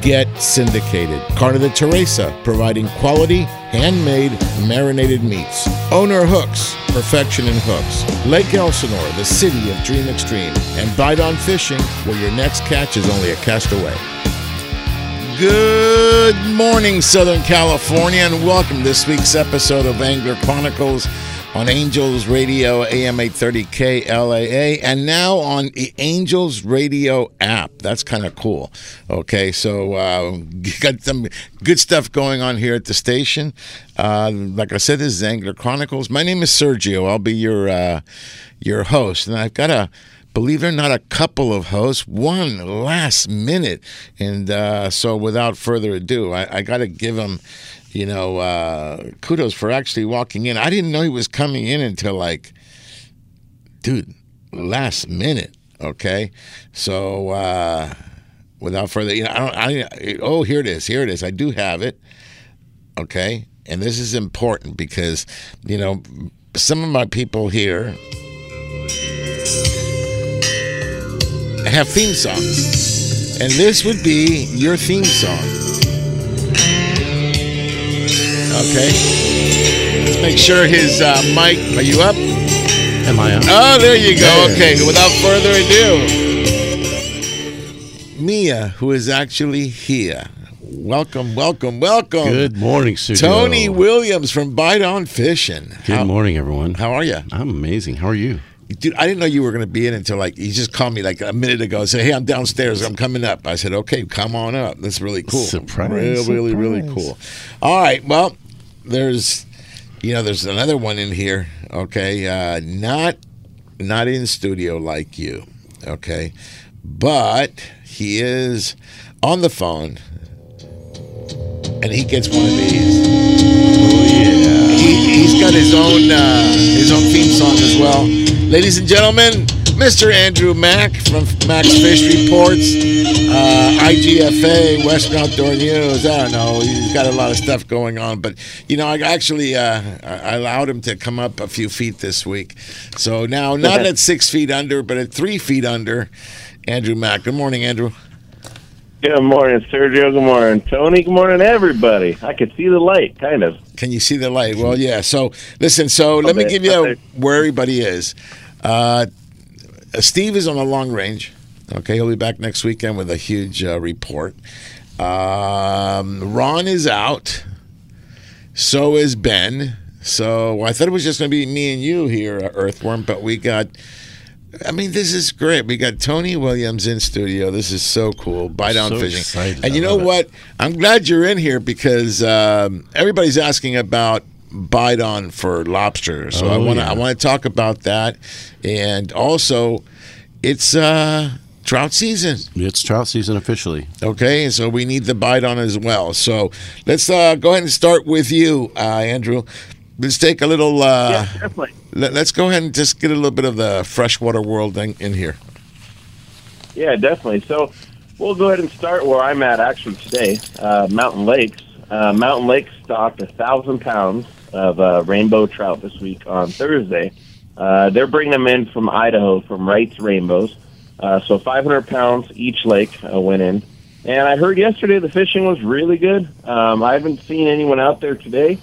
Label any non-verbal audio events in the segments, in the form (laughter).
Get syndicated. Carne de Teresa, providing quality, handmade, marinated meats. Owner Hooks, perfection in hooks. Lake Elsinore, the city of Dream Extreme. And Bite on Fishing, where your next catch is only a cast away. Good morning, Southern California, and welcome to this week's episode of Angler Chronicles on Angels Radio AM 830 KLAA and now on the Angels Radio app. That's kind of cool. Okay, so uh, (laughs) got some good stuff going on here at the station. Uh, like I said, this is Angler Chronicles. My name is Sergio. I'll be your uh, your host, and I've got a believe it or not, a couple of hosts, one last minute. And uh, so, without further ado, I, I got to give him, you know, uh, kudos for actually walking in. I didn't know he was coming in until like, dude, last minute. Okay, so uh, without further, you know, I don't. I oh, here it is. Here it is. I do have it. Okay, and this is important because you know some of my people here have theme songs. And this would be your theme song. Okay. Let's make sure his uh, mic. Are you up? Am I up? Oh, there you go. Okay. Without further ado, Mia, who is actually here. Welcome, welcome, welcome. Good morning, Sergio. Tony Williams from Bite on Fishing. Good how, morning, everyone. How are you? I'm amazing. How are you? Dude, I didn't know you were going to be in until like he just called me like a minute ago and said, "Hey, I'm downstairs. I'm coming up." I said, "Okay, come on up." That's really cool. Surprise! Really, really, really cool. All right. Well, there's, you know, there's another one in here. Okay, uh, not, not in studio like you. Okay, but he is on the phone, and he gets one of these. Oh yeah. He, he's got his own uh, his own theme song as well. Ladies and gentlemen, Mr. Andrew Mack from Max Fish Reports, uh, IGFA, Western Outdoor News. I don't know. He's got a lot of stuff going on, but you know, I actually uh, I allowed him to come up a few feet this week. So now, not at six feet under, but at three feet under. Andrew Mack. Good morning, Andrew. Good morning, Sergio. Good morning, Tony. Good morning, everybody. I can see the light, kind of. Can you see the light? Well, yeah. So listen. So let me give you okay. where everybody is. Uh, Steve is on the long range. Okay, he'll be back next weekend with a huge uh, report. Um, Ron is out. So is Ben. So I thought it was just going to be me and you here, uh, Earthworm, but we got. I mean, this is great. We got Tony Williams in studio. This is so cool. Bite on So fishing. excited. And you know love it. what? I'm glad you're in here because um, everybody's asking about bite on for lobster. So I Oh, want to yeah. I want to talk about that, and also it's uh, trout season. It's trout season officially. Okay, so we need the bite on as well. So let's uh, go ahead and start with you, uh, Andrew. Let's take a little. Uh, yeah, definitely. let, us go ahead and just get a little bit of the freshwater world in, in here. Yeah, definitely. So we'll go ahead and start where I'm at actually today, uh, Mountain Lakes. Uh, Mountain Lakes stocked a thousand pounds of uh, rainbow trout this week on Thursday. Uh, they're bringing them in from Idaho from Wright's Rainbows. Uh, so 500 pounds each lake uh, went in. And I heard yesterday the fishing was really good. Um, I haven't seen anyone out there today.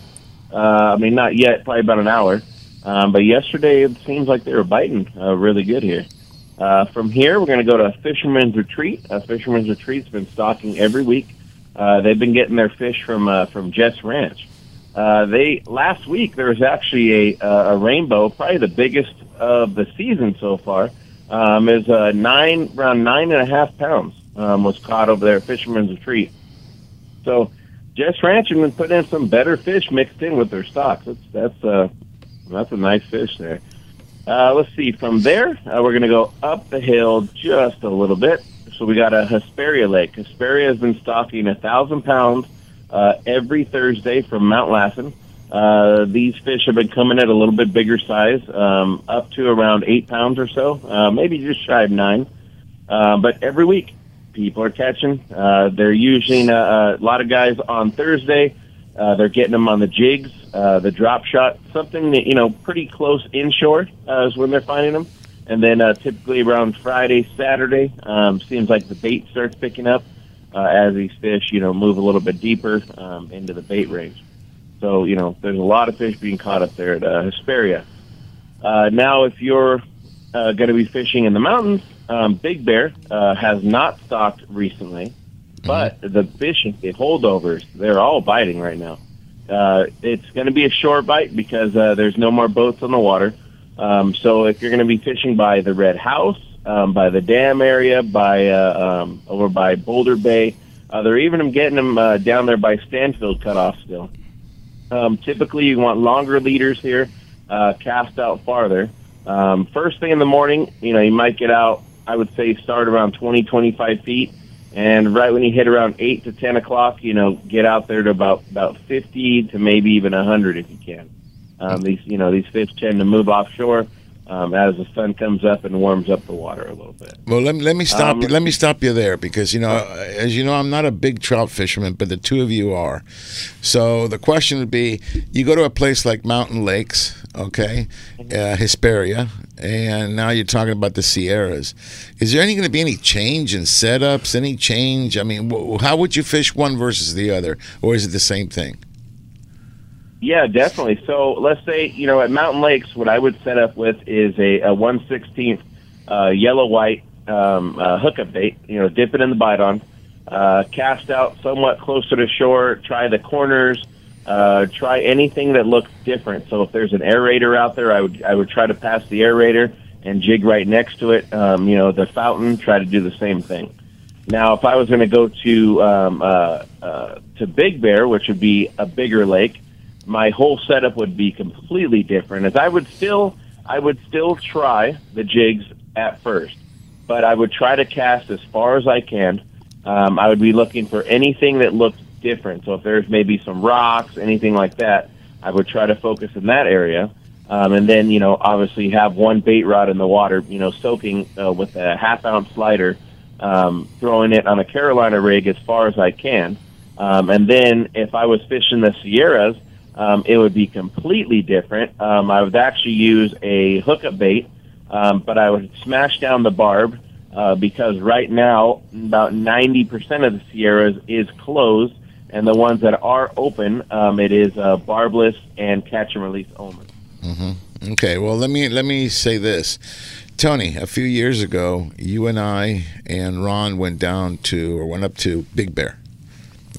Uh, I mean, not yet, probably about an hour. Um, but yesterday it seems like they were biting uh, really good here. Uh, from here, we're going to go to Fisherman's Retreat. Uh, Fisherman's Retreat's been stocking every week. Uh, they've been getting their fish from uh, from Jess Ranch. Uh, they last week there was actually a uh, a rainbow, probably the biggest of the season so far. Um, is uh, nine around nine and a half pounds um, was caught over there at Fisherman's Retreat. So Jess Ranch has been putting in some better fish mixed in with their stocks. That's that's uh that's a nice fish there. Uh, let's see. From there, uh, we're going to go up the hill just a little bit. So we got a Hesperia Lake. Hesperia has been stocking a thousand pounds uh, every Thursday from Mount Lassen. Uh, these fish have been coming at a little bit bigger size, um, up to around eight pounds or so, uh, maybe just shy of nine. Uh, but every week, people are catching. Uh, they're using uh, a lot of guys on Thursday. Uh, they're getting them on the jigs, uh, the drop shot, something that, you know, pretty close inshore uh, is when they're finding them. And then uh, typically around Friday, Saturday, um, seems like the bait starts picking up uh, as these fish, you know, move a little bit deeper um, into the bait range. So, you know, there's a lot of fish being caught up there at uh, Hesperia. Uh, now, if you're uh, going to be fishing in the mountains, um, Big Bear uh, has not stocked recently, but the fishing, the holdovers, they're all biting right now. Uh, it's going to be a short bite because uh, there's no more boats on the water. Um, so if you're going to be fishing by the Red House, um, by the dam area, by uh, um, over by Boulder Bay, uh, they're even getting them uh, down there by Stanfield Cutoff still. Um, typically, you want longer leaders here, uh, cast out farther. Um, first thing in the morning, you know, you might get out. I would say start around 20, 25 feet, and right when you hit around eight to 10 o'clock, you know, get out there to about about 50 to maybe even 100 if you can. Um, these, you know, these fish tend to move offshore um, as the sun comes up and warms up the water a little bit. Well, let me, let me stop Um, you. Let me stop you there because you know, as you know, I'm not a big trout fisherman, but the two of you are. So the question would be: you go to a place like Mountain Lakes, okay, uh, Hesperia, and now you're talking about the Sierras. Is there any going to be any change in setups? Any change? I mean, wh- how would you fish one versus the other, or is it the same thing? Yeah, definitely. So let's say you know at Mountain Lakes, what I would set up with is a, a one sixteenth uh, yellow white um, uh, hookup bait. You know, dip it in the bite on, uh, cast out somewhat closer to shore. Try the corners. Uh, try anything that looks different. So if there's an aerator out there, I would I would try to pass the aerator and jig right next to it. Um, you know, the fountain. Try to do the same thing. Now, if I was going to go to um, uh, uh, to Big Bear, which would be a bigger lake, my whole setup would be completely different. As I would still, I would still try the jigs at first, but I would try to cast as far as I can. Um, I would be looking for anything that looked different. So if there's maybe some rocks, anything like that, I would try to focus in that area. Um, and then, you know, obviously have one bait rod in the water, you know, soaking uh, with a half ounce slider, um, throwing it on a Carolina rig as far as I can. Um, and then if I was fishing the Sierras, um, it would be completely different. Um, I would actually use a hookup bait, um, but I would smash down the barb uh, because right now about 90% of the Sierras is closed, and the ones that are open, um, it is uh, barbless and catch and release only. Okay, well let me let me say this. Tony, a few years ago, you and I and Ron went down to or went up to Big Bear.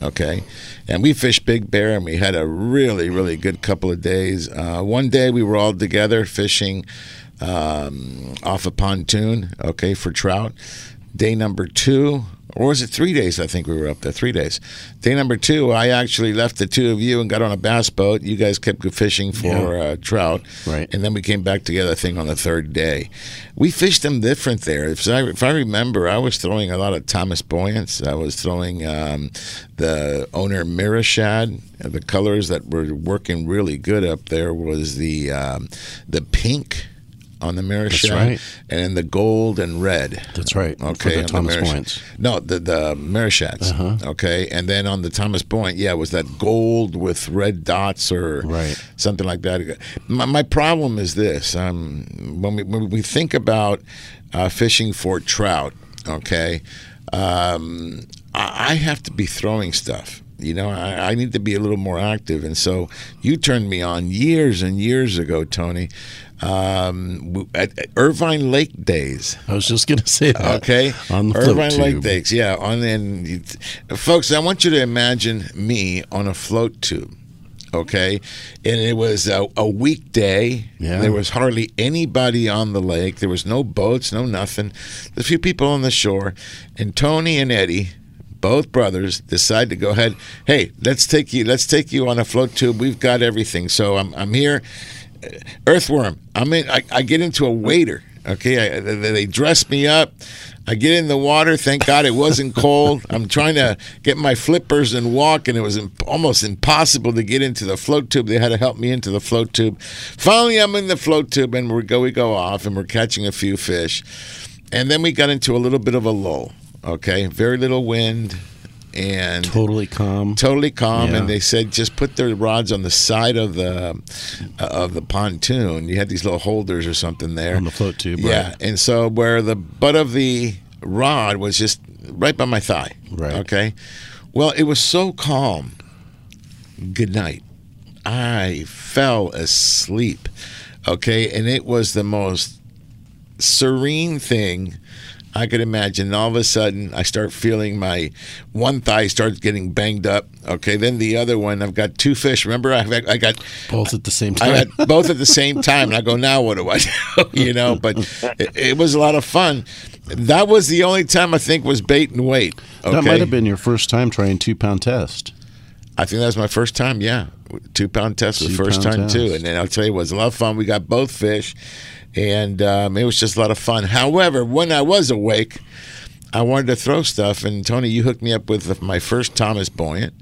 Okay. And we fished Big Bear and we had a really, really good couple of days. Uh, one day we were all together fishing um, off a pontoon, okay, for trout. Day number two, or was it three days? I think we were up there, three days. Day number two, I actually left the two of you and got on a bass boat. You guys kept fishing for uh, trout. Right. And then we came back together, I think, on the third day. We fished them different there. If I, if I remember, I was throwing a lot of Thomas Buoyants. I was throwing um, the owner Mirashad. The colors that were working really good up there was the um, the pink on the Mirashad right. and then the gold and red. That's right. Okay, the on Thomas Buoyants. No, the the Marishads. Uh-huh. Okay, and then on the Thomas Buoyant, yeah, it was that gold with red dots or Right. something like that. My, my problem is this: um, when we when we think about uh, fishing for trout, okay, um, I, I have to be throwing stuff. You know, I, I need to be a little more active, and so you turned me on years and years ago, Tony, um, at, Irvine Lake days. I was just going to say that. Okay, On the Irvine Lake. Days, yeah. On and folks, I want you to imagine me on a float tube. Okay, and it was a, a weekday. Yeah. There was hardly anybody on the lake. There was no boats, no nothing. A few people on the shore, and Tony and Eddie, both brothers, decide to go ahead. Hey, let's take you. Let's take you on a float tube. We've got everything. So I'm I'm here. Earthworm. I'm in. I, I get into a waiter. Okay, I, they, dress me up. I get in the water. Thank God it wasn't cold. I'm trying to get my flippers and walk, and it was imp- almost impossible to get into the float tube. They had to help me into the float tube. Finally, I'm in the float tube, and we go we go off, and we're catching a few fish, and then we got into a little bit of a lull. Okay, very little wind, and Totally calm. totally calm. Yeah. and they said just put their rods on the side of the uh, of the pontoon. You had these little holders or something there. On the float tube, yeah. right. and so where the butt of the rod was just right by my thigh. Right. okay? Well it was so calm. Good night. I fell asleep. Okay? And it was the most serene thing I could imagine. And all of a sudden, I start feeling my one thigh starts getting banged up. Okay, then the other one. I've got two fish. Remember, I I got Both at the same time. I time. had both at the same time, and I go, now what do I do? (laughs) you know, but it, it was a lot of fun. That was the only time I think was bait and wait. Okay? That might have been your first time trying two pound test. I think that was my first time. Yeah, two pound test was the first time too. And then I'll tell you, it was a lot of fun. We got both fish, and um, it was just a lot of fun. However, when I was awake, I wanted to throw stuff, and Tony, you hooked me up with my first Thomas Buoyant.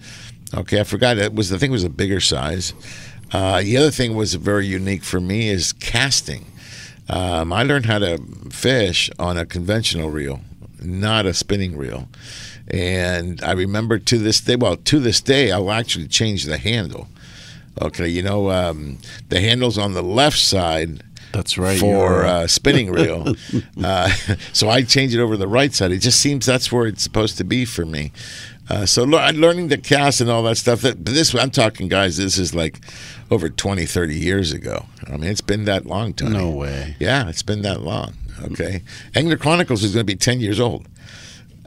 Okay, I forgot it was. I think it was a bigger size. Uh, the other thing was very unique for me is casting. Um, I learned how to fish on a conventional reel, not a spinning reel. And I remember to this day, well, to this day, I'll actually change the handle. Okay, you know, um, the handle's on the left side That's right. for you're, uh, spinning reel. (laughs) uh, (laughs) so I change it over to the right side. It just seems that's where it's supposed to be for me. Uh, so lear- learning to cast and all that stuff. That but this I'm talking, guys. This is like over 20, 30 years ago. I mean, it's been that long, Tony. No way. Yeah, it's been that long. Okay, Angler Chronicles is going to be 10 years old.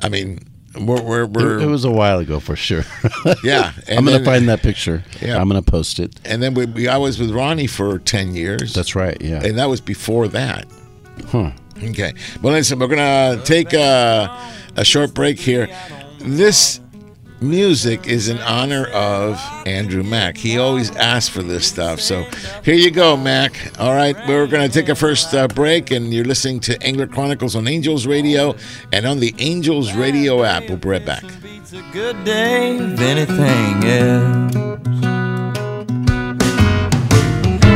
I mean, we're we're, we're It, it was a while ago for sure. (laughs) yeah. (laughs) I'm going to find that picture. Yeah. I'm going to post it. And then we, we I was with Ronnie for 10 years. That's right. Yeah. and that was before that. Huh. Okay. Well, listen, we're going to take a, a short break here. This music is in honor of Andrew Mack. He always asks for this stuff. So here you go, Mac. All right. We're going to take a first uh, break, and you're listening to Angler Chronicles on Angels Radio and on the Angels Radio app. We'll be right back. Beats a good day anything else.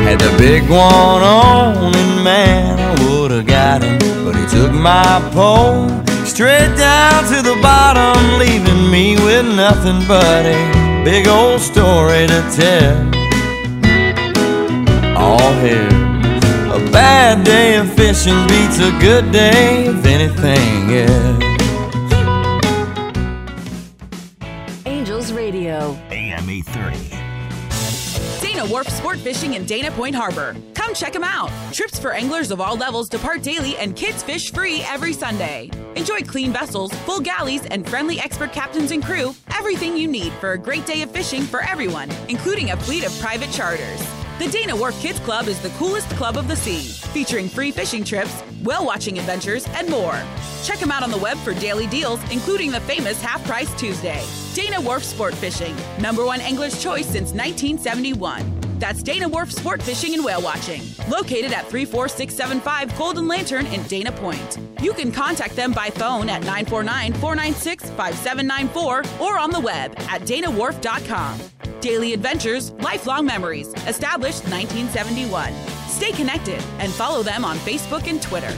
Had the big one on, and man, I would've got him. But he took my pole straight down to the bottom, leaving me with nothing but a big old story to tell. All here. A bad day of fishing beats a good day of anything else. Angels Radio. AM 830. Dana Wharf Sport Fishing in Dana Point Harbor. Come check them out. Trips for anglers of all levels depart daily and kids fish free every Sunday. Enjoy clean vessels, full galleys, and friendly expert captains and crew. Everything you need for a great day of fishing for everyone, including a fleet of private charters. The Dana Wharf Kids Club is the coolest club of the sea, featuring free fishing trips, whale watching adventures, and more. Check them out on the web for daily deals, including the famous Half Price Tuesday. Dana Wharf Sport Fishing, number one angler's choice since 1971. That's Dana Wharf Sport Fishing and Whale Watching, located at 34675 Golden Lantern in Dana Point. You can contact them by phone at 949 496 5794 or on the web at danawharf.com. Daily adventures, lifelong memories, established 1971. Stay connected and follow them on Facebook and Twitter.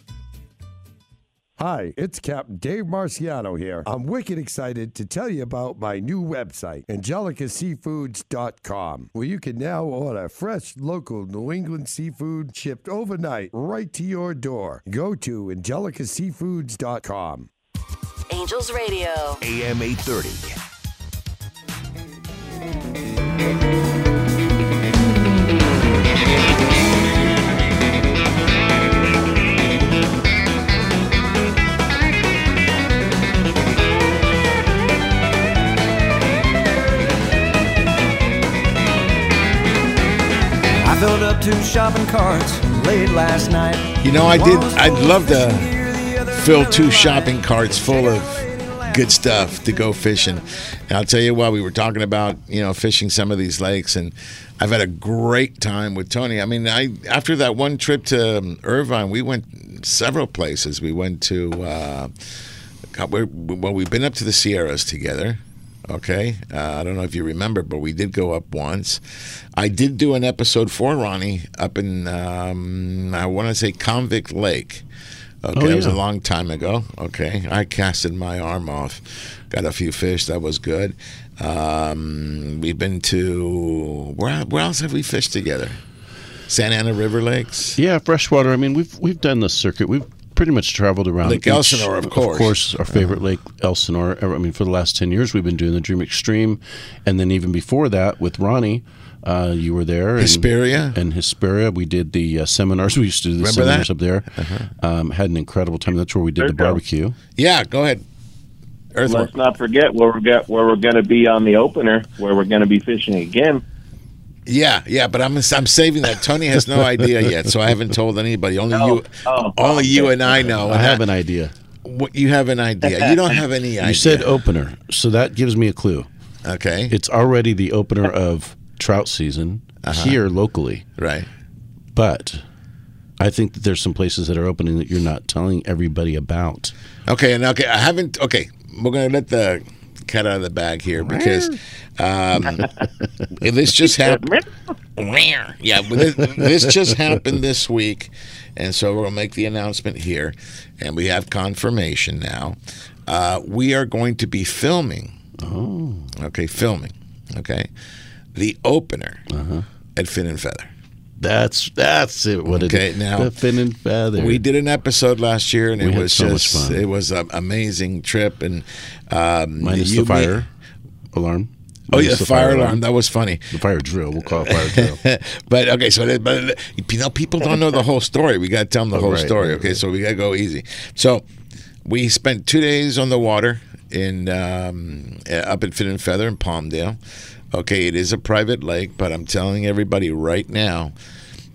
Hi, it's Captain Dave Marciano here. I'm wicked excited to tell you about my new website, angelicaseafoods.com, where you can now order fresh, local New England seafood shipped overnight right to your door. Go to angelicaseafoods.com. Angels Radio. AM 830. Filled up two shopping carts late last night. You know, I did. I'd love to gear, the other fill two shopping carts full of good stuff to go fishing. And I'll tell you what, we were talking about, you know, fishing some of these lakes, and I've had a great time with Tony. I mean, I after that one trip to um, Irvine, we went several places. We went to, uh, God, well, we've been up to the Sierras together. Okay, uh, I don't know if you remember, but we did go up once. I did do an episode for Ronnie up in, um, I want to say Convict Lake. Okay, Oh, it was a long time ago. Okay, I casted my arm off, got a few fish. That was good. Um, we've been to where? Where else have we fished together? Santa Ana River Lakes. Yeah, freshwater. I mean, we've we've done the circuit. We've pretty much traveled around Lake each- Elsinore, of course. Of course, our favorite lake, Elsinore. I mean, for the last ten years, we've been doing the Dream Extreme, and then even before that, with Ronnie, uh, you were there. and- Hesperia? and Hesperia. We did the uh, seminars. We used to do the Remember seminars that? up there. Um, had an incredible time. That's where we did the There you go. barbecue. Yeah, go ahead. Earthworm. Let's not forget where we're get, where we're going to be on the opener, where we're going to be fishing again. Yeah, yeah, but I'm I'm saving that. Tony has no idea yet, so I haven't told anybody. Only Oh, you, oh, only you and I know. I have an idea. What you have an idea? You don't have any idea. You said opener, so that gives me a clue. okay, It's already the opener of trout season Uh-huh. here locally. right. But I think that there's some places that are opening that you're not telling everybody about. Okay, and okay, I haven't. Okay, we're gonna let the cat out of the bag here because um, (laughs) this just happened. Yeah, this, this just happened this week, and so we'll make the announcement here, and we have confirmation now. Uh, we are going to be filming. Oh, okay, filming. Okay, the opener at Fin and Feather. That's that's it. What Okay, it is. now, the fin and feather. We did an episode last year, and We it was so much just fun. it was an amazing trip, and um, minus the fire alarm. Oh yeah, the fire alarm. That was funny. The fire drill. We'll call it fire (laughs) drill. but okay, so but you know, people don't know the whole story. We got to tell them the Oh, whole right, story. right, okay, right. so we got to go easy. So we spent two days on the water in um, up at Fin and Feather in Palmdale. Okay, it is a private lake, but I'm telling everybody right now,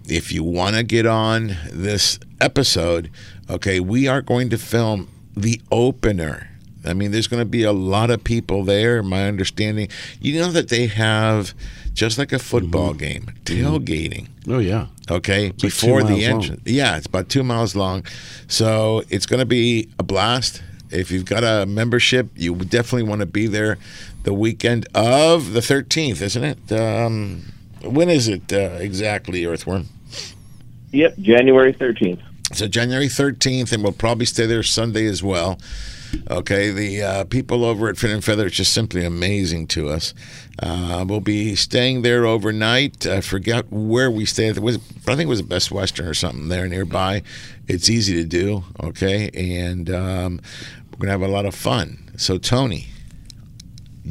if you want to get on this episode, okay, we are going to film the opener. I mean, there's going to be a lot of people there. My understanding, you know that they have just like a football game, tailgating. Oh yeah. Okay, like before two the entrance. Yeah, it's about two miles long, so it's going to be a blast. If you've got a membership, you definitely want to be there the weekend of the 13th, isn't it? Um, when is it uh, exactly, Earthworm? Yep, January 13th. So January 13th, and we'll probably stay there Sunday as well. Okay, the uh, people over at Fin and Feather is just simply amazing to us. Uh, we'll be staying there overnight. I forget where we stayed. It was, I think it was a Best Western or something there nearby. It's easy to do. Okay, and um, we're gonna have a lot of fun. So Tony,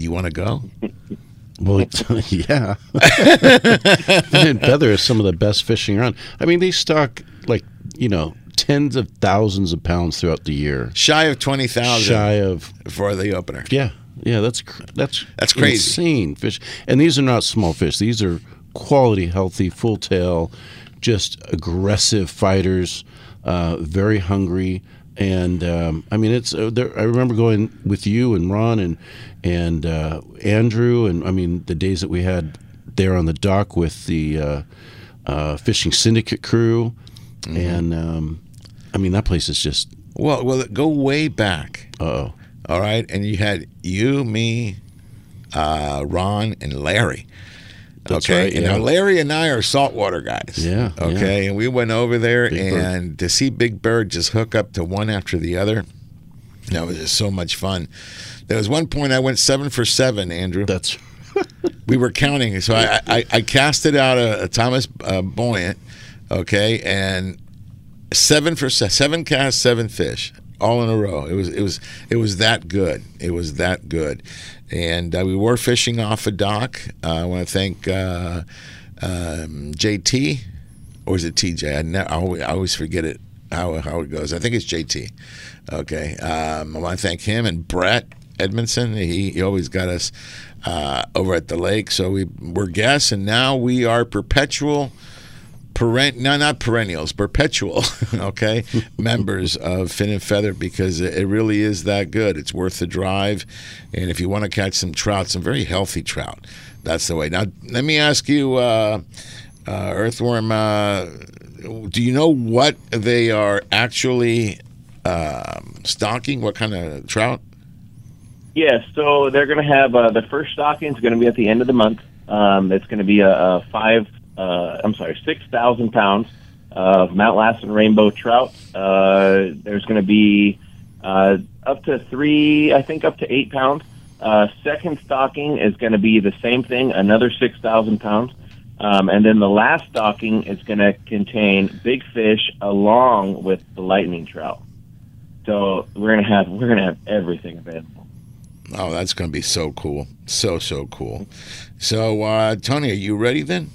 you want to go? (laughs) Well, (laughs) yeah. (laughs) and feather is some of the best fishing around. I mean, they stock like you know tens of thousands of pounds throughout the year. Shy of twenty thousand Shy of for the opener. yeah, yeah. That's cr- that's That's crazy. Insane fish, and these are not small fish. These are quality, healthy, full tail, just aggressive fighters. Uh, very hungry, and um, I mean, it's. Uh, there, I remember going with you and Ron and and uh, Andrew, and I mean the days that we had there on the dock with the uh, uh, fishing syndicate crew, Mm-hmm. and um, I mean that place is just. Well, well, go way back. Uh oh. All right, and you had you, me, uh, Ron, and Larry. That's okay, right, yeah. now Larry and I are saltwater guys. Yeah, Okay, and we went over there Big Bird. and to see Big Bird just hook up to one after the other. That was just so much fun. There was one point I went seven for seven, Andrew. That's (laughs) we were counting. So I, I, I casted out a, a Thomas uh, Buoyant, okay, and seven for se- seven casts, seven fish, all in a row. It was it was it was that good. It was that good, and uh, we were fishing off a dock. Uh, I want to thank uh, um, JT, or is it TJ? I, ne- I always, I always forget it how how it goes. I think it's JT. Okay, um, I want to thank him and Brett Edmondson. He, he always got us uh, over at the lake. So we were guests, and now we are perpetual Perent, no, not perennials, perpetual, (laughs) okay, members of Fin and Feather because it really is that good. It's worth the drive, and if you want to catch some trout, some very healthy trout, that's the way. Now, let me ask you, uh, uh, Earthworm, uh, do you know what they are actually um, stocking? What kind of trout? Yes, so they're going to have uh, the first stocking is going to be at the end of the month. Um, it's going to be a, a five, uh, I'm sorry, six thousand pounds of Mount Lassen rainbow trout. Uh, there's going to be uh, up to three, I think, up to eight pounds. Uh, second stocking is going to be the same thing, another six thousand pounds. Um, and then the last stocking is going to contain big fish along with the lightning trout. So we're gonna have we're gonna have everything available. Oh, that's going to be so cool. So, so cool. So, uh, Tony, are you ready then?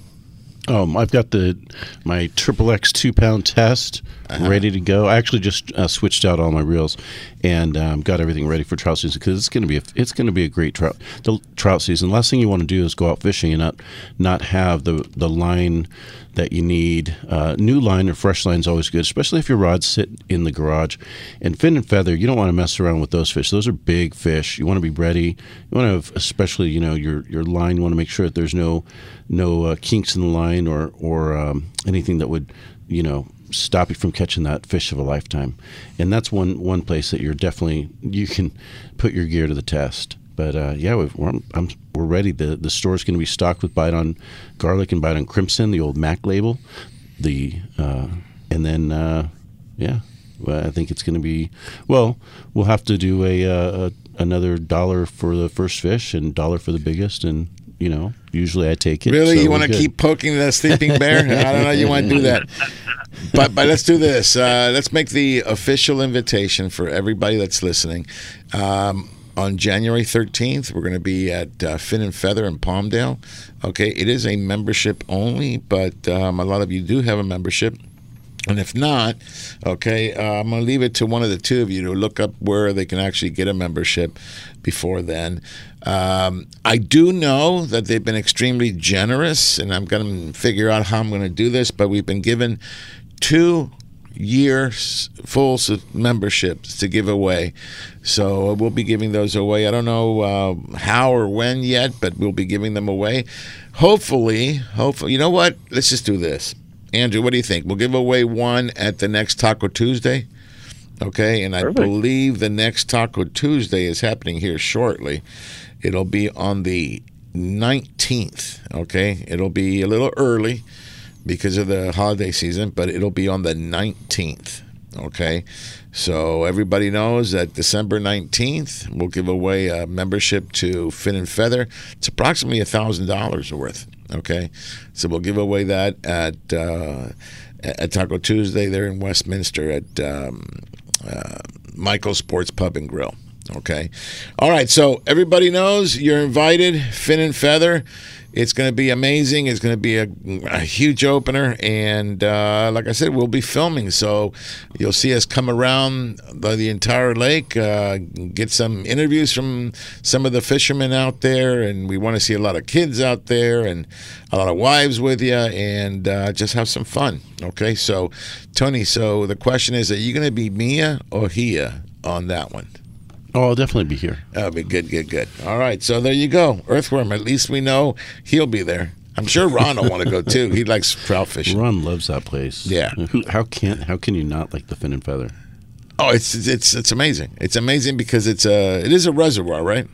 Um, I've got the my triple X two pound test. Ready to go. I actually just uh, switched out all my reels and um, got everything ready for trout season because it's going to be a, it's going to be a great trout the trout season. Last thing you want to do is go out fishing and not not have the the line that you need. Uh, new line or fresh line is always good, especially if your rods sit in the garage. And fin and feather, you don't want to mess around with those fish. Those are big fish. You want to be ready. You want to have, especially you know your your line. You want to make sure that there's no no uh, kinks in the line or or um, anything that would you know stop you from catching that fish of a lifetime. And that's one one place that you're definitely you can put your gear to the test. But uh, yeah, we've, we're I'm, we're ready. The the store's going to be stocked with bite on garlic and bite on crimson, the old Mac label. The uh, and then uh, yeah, well, I think it's going to be well. We'll have to do a, uh, a another dollar for the first fish and dollar for the biggest, and you know usually I take it. Really, so you want to good. keep poking the sleeping bear? (laughs) I don't know. You want to do that, but but let's do this. Uh, let's make the official invitation for everybody that's listening. Um, on January 13th, we're going to be at uh, Fin and Feather in Palmdale. Okay, it is a membership only, but um, a lot of you do have a membership. And if not, okay, uh, I'm going to leave it to one of the two of you to look up where they can actually get a membership before then. Um, I do know that they've been extremely generous, and I'm going to figure out how I'm going to do this, but we've been given two years full memberships to give away. So we'll be giving those away. I don't know uh, how or when yet, but we'll be giving them away. Hopefully, hopefully, you know what? Let's just do this. Andrew, what do you think? We'll give away one at the next Taco Tuesday. Okay, and I Perfect. believe the next Taco Tuesday is happening here shortly. It'll be on the 19th. Okay, it'll be a little early because of the holiday season, but it'll be on the 19th. Okay, so everybody knows that December 19th we'll give away a membership to Fin and Feather. It's approximately a thousand dollars worth. Okay, so we'll give away that at uh, at Taco Tuesday there in Westminster at um, uh, Michael's Sports Pub and Grill. Okay. All right. So everybody knows you're invited. Fin and Feather. It's going to be amazing. It's going to be a, a huge opener. And uh, like I said, we'll be filming. So you'll see us come around the, the entire lake, uh, get some interviews from some of the fishermen out there. And we want to see a lot of kids out there and a lot of wives with you and uh, just have some fun. Okay. So, Tony, so the question is are you going to be Mia or Hia on that one? Oh, I'll definitely be here. That'll be good, good, good. All right, so there you go. Earthworm, at least we know he'll be there. I'm sure Ron will want to go (laughs) too. He likes trout fishing. Ron loves that place. Yeah. How can how can you not like the fin and feather? Oh, it's it's it's amazing. It's amazing because it's a it is a reservoir, right?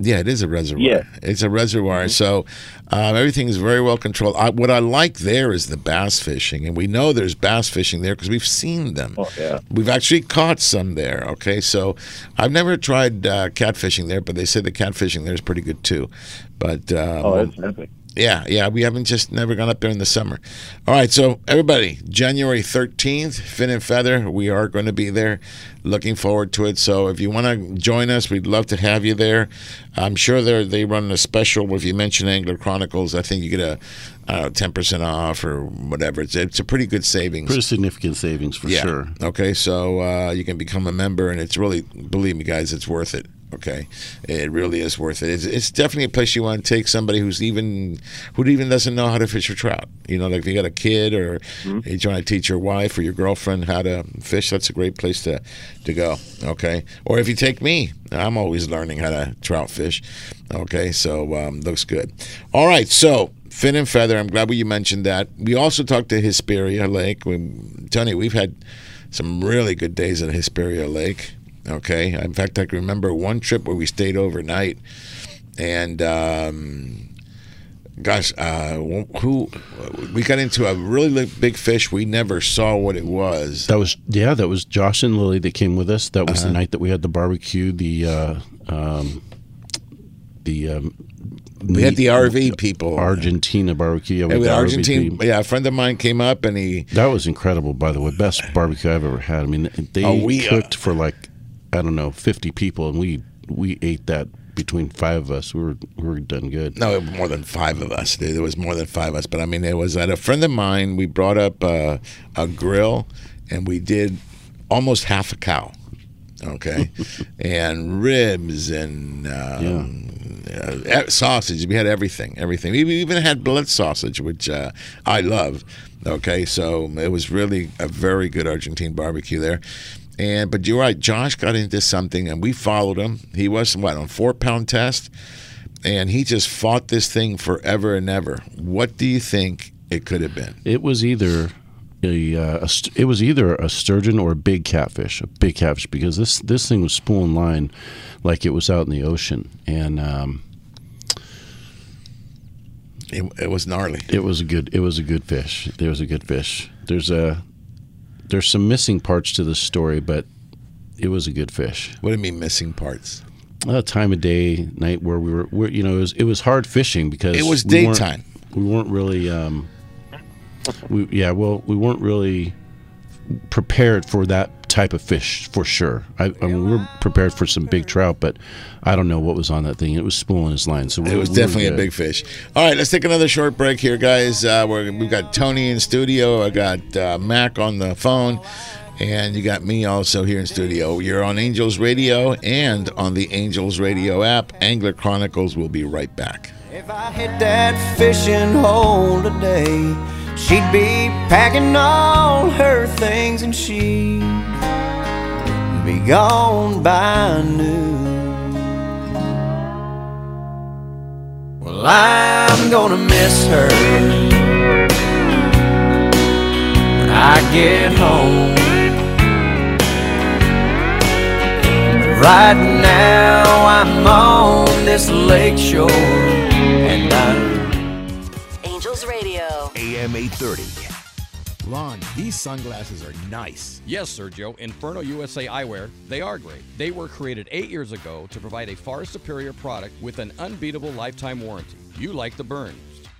Yeah, it is a reservoir. Yeah. it's a reservoir. So um, everything is very well controlled. I, what I like there is the bass fishing, and we know there's bass fishing there because we've seen them. Oh, yeah. We've actually caught some there. Okay, so I've never tried uh, catfishing there, but they say the catfishing there is pretty good too. But um, Oh, that's epic. Yeah, yeah, we haven't just never gone up there in the summer. All right, so everybody, January 13th, Fin and Feather, we are going to be there. Looking forward to it. So if you want to join us, we'd love to have you there. I'm sure they they run a special. If you mention Angler Chronicles, I think you get a don't 10% off or whatever. It's, it's a pretty good savings. Pretty significant savings for yeah. sure. Okay, so uh, you can become a member, and it's really, believe me, guys, it's worth it. Okay, it really is worth it. It's, it's definitely a place you want to take somebody who's even who even doesn't know how to fish for trout. You know, like if you got a kid or Mm-hmm. you trying to teach your wife or your girlfriend how to fish. That's a great place to to go. Okay, or if you take me, I'm always learning how to trout fish. Okay, so um, looks good. All right, so. Fin and feather. I'm glad you mentioned that. We also talked to Hesperia Lake. We, Tony, we've had some really good days at Hesperia Lake. Okay. In fact, I can remember one trip where we stayed overnight, and um, gosh, uh, who we got into a really big fish. We never saw what it was. That was yeah, that was Josh and Lily that came with us. That was Uh-huh. the night that we had the barbecue. The uh, um, the um, We had the RV people. Argentina barbecue. Yeah, we Yeah, had the RV Argentine, yeah, a friend of mine came up and he That was incredible, by the way. Best barbecue I've ever had. I mean, they Oh, we, uh, cooked for like I don't know, fifty people, and we we ate that between five of us. We were we were done good. No, more than five of us. There was more than five of us. But I mean, it was at a friend of mine. We brought up uh, a grill, and we did almost half a cow. Okay, (laughs) and ribs and um, uh, sausage. We had everything, everything. We even had blood sausage, which uh, I love. Okay, so it was really a very good Argentine barbecue there. And but you're right, Josh got into something, and we followed him. He was what on four pound test and he just fought this thing forever and ever. What do you think it could have been? It was either a, uh, a it was either a sturgeon or a big catfish, a big catfish, because this this thing was spooling line like it was out in the ocean, and um, It, it was gnarly. it was a good it was a good fish. There was a good fish. There's a there's some missing parts to the story, but it was a good fish. What do you mean missing parts? A time of day, night where we were, we're, you know, it was it was hard fishing because It was we weren't- daytime. We weren't really, um, we yeah, well, we weren't really prepared for that type of fish for sure. I, I mean, we were prepared for some big trout, but I don't know what was on that thing. It was spooling his line, so we, It was we definitely a big fish. All right, let's take another short break here, guys. Uh, we're, we've got Tony in studio. I got uh, Mac on the phone. And you got me also here in studio. You're on Angels Radio and on the Angels Radio app. Angler Chronicles will be right back. If I hit that fishing hole today, she'd be packing all her things and she'd be gone by noon. Well, I'm gonna miss her when I get home. Right now, I'm on this lake shore 830. Lon, these sunglasses are nice. Yes, Sergio. Inferno USA Eyewear, they are great. They were created eight years ago to provide a far superior product with an unbeatable lifetime warranty. You like the burns.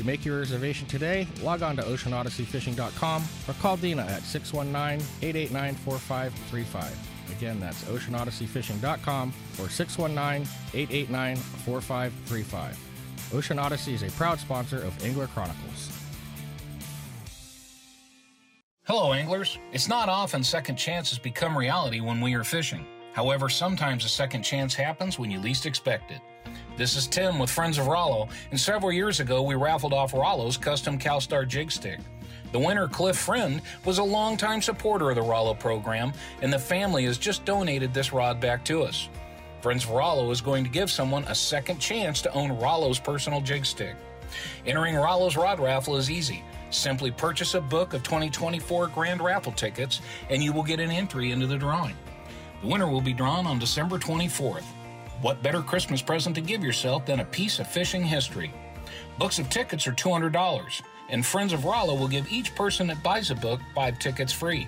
To make your reservation today, log on to oceanodysseyfishing.com or call Dina at 619 889 4535. Again, that's oceanodysseyfishing.com or 619 889 4535. Ocean Odyssey is a proud sponsor of Angler Chronicles. Hello, anglers. It's not often second chances become reality when we are fishing. However, sometimes a second chance happens when you least expect it. This is Tim with Friends of Rollo, and several years ago we raffled off Rollo's custom CalStar jig stick. The winner, Cliff Friend, was a longtime supporter of the Rollo program, and the family has just donated this rod back to us. Friends of Rollo is going to give someone a second chance to own Rollo's personal jig stick. Entering Rollo's Rod Raffle is easy. Simply purchase a book of 2024 Grand Raffle tickets, and you will get an entry into the drawing. The winner will be drawn on December 24th. What better Christmas present to give yourself than a piece of fishing history? Books of tickets are $200, and Friends of Rollo will give each person that buys a book five tickets free.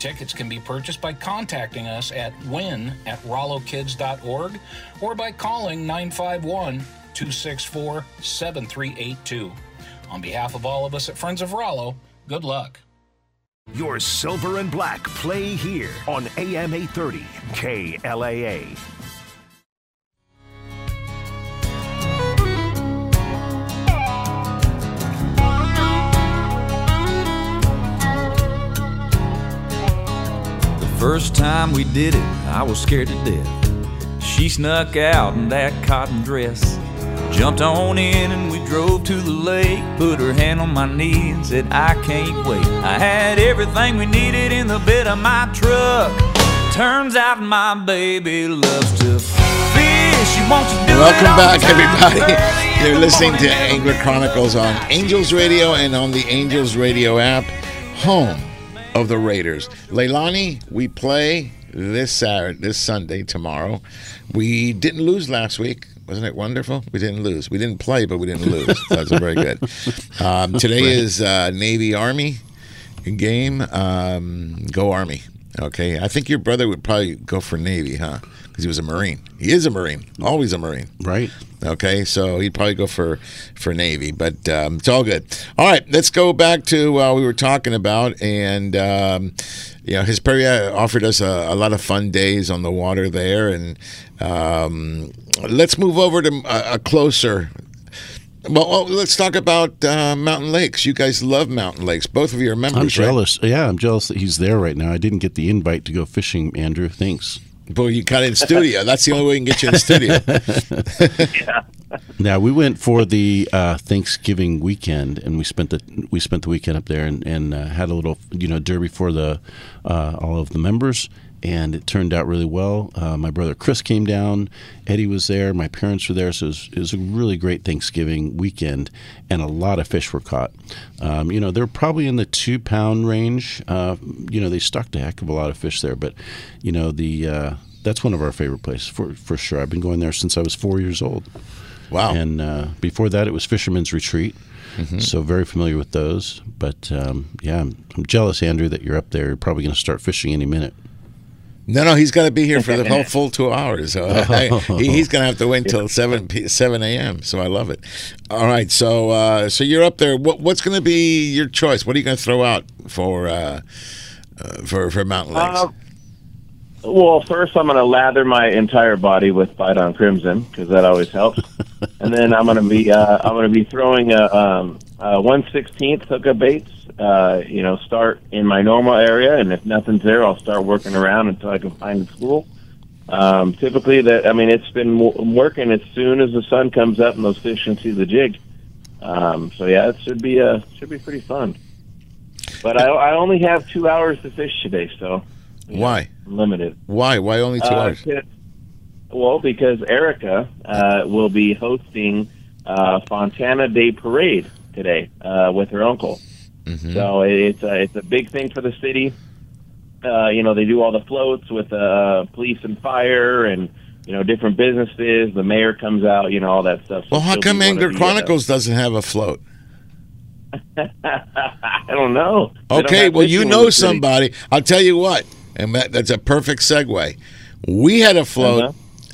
Tickets can be purchased by contacting us at win at rollokids.org or by calling 951 264 7382. On behalf of all of us at Friends of Rollo, good luck. Your silver and black play here on AM 830 KLAA. First time we did it, I was scared to death. She snuck out in that cotton dress. Jumped on in and we drove to the lake. Put her hand on my knee and said, I can't wait. I had everything we needed in the bed of my truck. Turns out my baby loves to fish. She wants to do Welcome back, everybody. You're listening to Angler Chronicles on Angels Radio and on the Angels Radio app, home of the Raiders. Leilani, we play this Saturday, this Sunday, tomorrow. We didn't lose last week. Wasn't it wonderful? We didn't lose. We didn't play, but we didn't lose. (laughs) That's very good. Um, today Right. is uh, Navy Army game. Um, go Army. Okay. I think your brother would probably go for Navy, huh? Because he was a Marine. He is a Marine. Always a Marine. Right. Okay, so he'd probably go for for Navy, but um, it's all good. All right, let's go back to uh, we were talking about, and um, you know, Hesperia offered us a, a lot of fun days on the water there, and um, let's move over to a, a closer. Well, well, let's talk about uh, mountain lakes. You guys love mountain lakes. Both of you are members. I'm right? jealous. Yeah, I'm jealous that he's there right now. I didn't get the invite to go fishing, Andrew. Thanks. Well, you got in studio. That's the only way we can get you in studio. (laughs) yeah. Now we went for the uh, Thanksgiving weekend, and we spent the we spent the weekend up there and, and uh, had a little you know derby for the uh, all of the members, and it turned out really well. Uh, my brother Chris came down, Eddie was there, my parents were there, so it was, it was a really great Thanksgiving weekend, and a lot of fish were caught. Um, you know they're probably in the two pound range. Uh, you know they stocked a heck of a lot of fish there, but you know the uh, that's one of our favorite places for for sure. I've been going there since I was four years old. Wow. And uh, before that, it was Fisherman's Retreat. Mhm. So very familiar with those. But um, yeah, I'm, I'm jealous, Andrew, that you're up there. You're probably going to start fishing any minute. No, no, he's got to be here for the (laughs) whole full two hours. So (laughs) I, he- he's going to have to wait until seven p- seven a.m. So I love it. All right, so uh, so you're up there. What, what's going to be your choice? What are you going to throw out for uh, uh, for for mountain lakes? Uh, well, first I'm going to lather my entire body with Bite on Crimson because that always helps, (laughs) and then I'm going to be uh, I'm going to be throwing a um, uh, one sixteenth hookup baits. Uh, you know, start in my normal area, and if nothing's there, I'll start working around until I can find a school. Um, typically, that I mean, it's been w- working as soon as the sun comes up and those fish can see the jig. Um, so yeah, it should be uh, should be pretty fun. But I, I only have two hours to fish today, so Why? I'm limited. Why? Why only two Uh, hours? Well, because Erica uh, will be hosting uh, Fontana Day Parade today uh, with her uncle. Mm-hmm. So it's a, it's a big thing for the city. Uh, you know, they do all the floats with uh, police and fire and, you know, different businesses. The mayor comes out, you know, all that stuff. So Well, how come one of Angler uh, Chronicles doesn't have a float? (laughs) I don't know. They don't Okay, well, you know the city. somebody. I'll tell you what, and that, that's a perfect segue. We had a float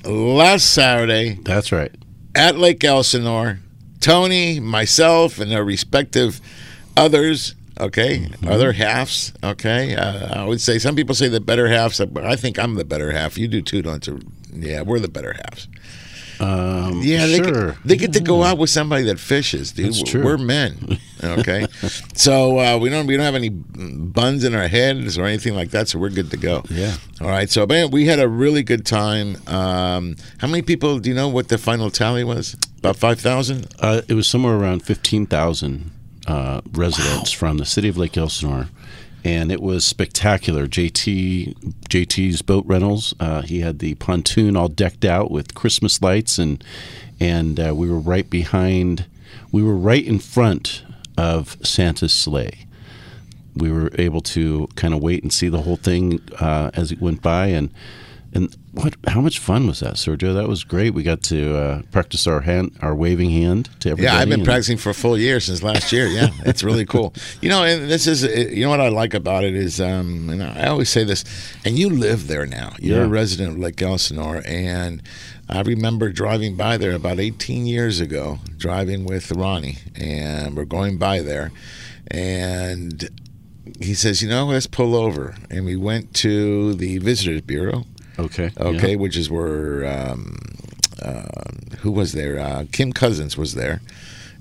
Uh-huh. last Saturday. That's right. At Lake Elsinore. Tony, myself, and our respective others. Okay, Mm-hmm. other halves. Okay, uh, I would say some people say the better halves. But I think I'm the better half. You do too, don't you? Yeah, we're the better halves. Um, Yeah, they, sure. get, they get to go out with somebody that fishes, dude. True. We're men, okay. (laughs) so uh, we don't we don't have any buns in our heads or anything like that, so we're good to go. Yeah. All right. So man, we had a really good time. Um, how many people? Do you know what the final tally was? About five thousand. Uh, it was somewhere around 15,000 uh, residents from the city of Lake Elsinore. And it was spectacular. JT JT's boat rentals. Uh, he had the pontoon all decked out with Christmas lights, and and uh, we were right behind. We were right in front of Santa's sleigh. We were able to kind of wait and see the whole thing uh, as it went by, and and what? How much fun was that, Sergio? That was great. We got to uh, practice our hand, our waving hand to everybody. Yeah, I've been practicing for a full year since last year. Yeah, (laughs) it's really cool. You know, and this is you know what I like about it is, um, and I always say this, and you live there now. You're a resident of Lake Elsinore, and I remember driving by there about 18 years ago, driving with Ronnie, and we're going by there, and he says, you know, let's pull over, and we went to the Visitors Bureau. Okay. Okay, yeah. which is where um, uh, who was there? Uh, Kim Cousins was there,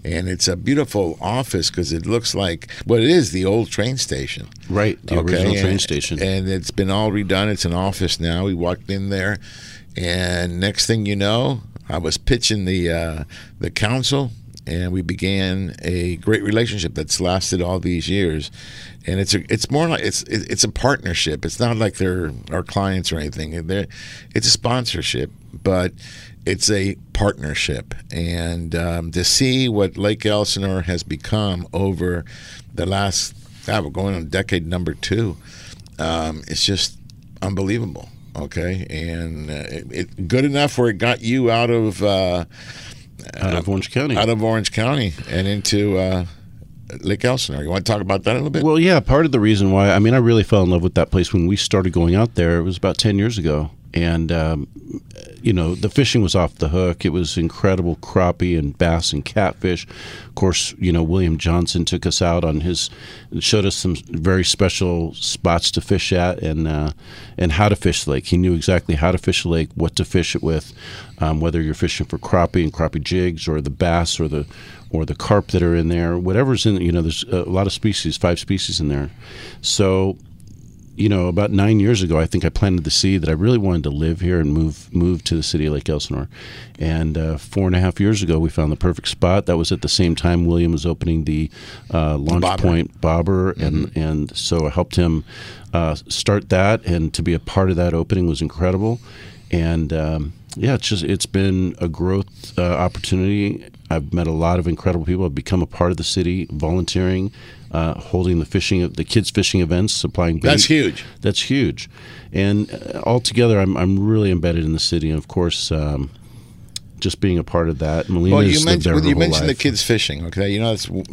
and it's a beautiful office because it looks like well, it is the old train station. Right, the original train station. and it's been all redone. It's an office now. We walked in there, and next thing you know, I was pitching the uh, the council, and we began a great relationship that's lasted all these years. And it's a, it's more like it's it- it's a partnership. It's not like they're our clients or anything. They're, it's a sponsorship, but it's a partnership. And um, to see what Lake Elsinore has become over the last, God, we're going on decade number two. Um, it's just unbelievable. Okay, and uh, it, it good enough where it got you out of uh, Out of Orange County. out of Orange County, and into uh, Lake Elsinore. You want to talk about that a little bit? Well, yeah, part of the reason why I mean I really fell in love with that place when we started going out there. It was about ten years ago, and um, you know the fishing was off the hook. It was incredible crappie and bass and catfish. Of course, you know William Johnson took us out on his and showed us some very special spots to fish at and uh, and how to fish the lake. He knew exactly how to fish lake, what to fish it with, um, whether you're fishing for crappie and crappie jigs or the bass or the or the carp that are in there, whatever's in. You know, there's a lot of species, five species in there. So, you know, about nine years ago, I think I planted the seed that I really wanted to live here and move move to the city of Lake Elsinore. And uh, four and a half years ago, we found the perfect spot. That was at the same time William was opening the uh, Launch Bobber. Point Bobber, and and so I helped him uh, start that, and to be a part of that opening was incredible. And um, yeah, it's just it's been a growth uh, opportunity. I've met a lot of incredible people. I've become a part of the city, volunteering, uh, holding the fishing, the kids fishing events, supplying. Bait. That's huge. That's huge, and uh, altogether, I'm I'm really embedded in the city, and of course. Um, just being a part of that, Melina's well, you mentioned well, you mentioned the kids fishing. Okay, you know that's w-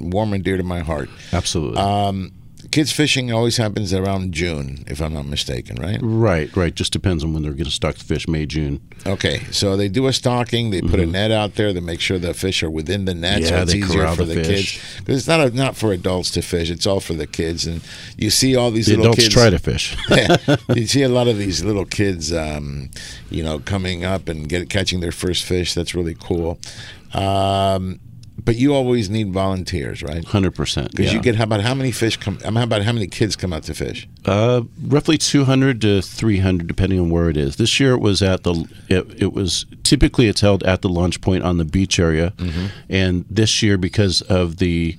warm and dear to my heart. Absolutely. Um, kids fishing always happens around June, if I'm not mistaken, right? Right, right. Just depends on when they're going to stock the fish, May, June. Okay, so they do a stocking. They put a net out there to make sure the fish are within the net, so Mm-hmm. Yeah, it's they easier corral for the the, kids. Because it's not a, not for adults to fish; it's all for the kids. And you see all these The little adults kids try to fish. (laughs) (laughs) you see a lot of these little kids, um, you know, coming up and get catching their first fish. That's really cool. Um, but you always need volunteers, right? Hundred percent. Because you get how about how many fish come? How about how many kids come out to fish? Uh, roughly 200 to 300, depending on where it is. This year it was at the. It, it was typically it's held at the launch point on the beach area, Mm-hmm. and this year because of the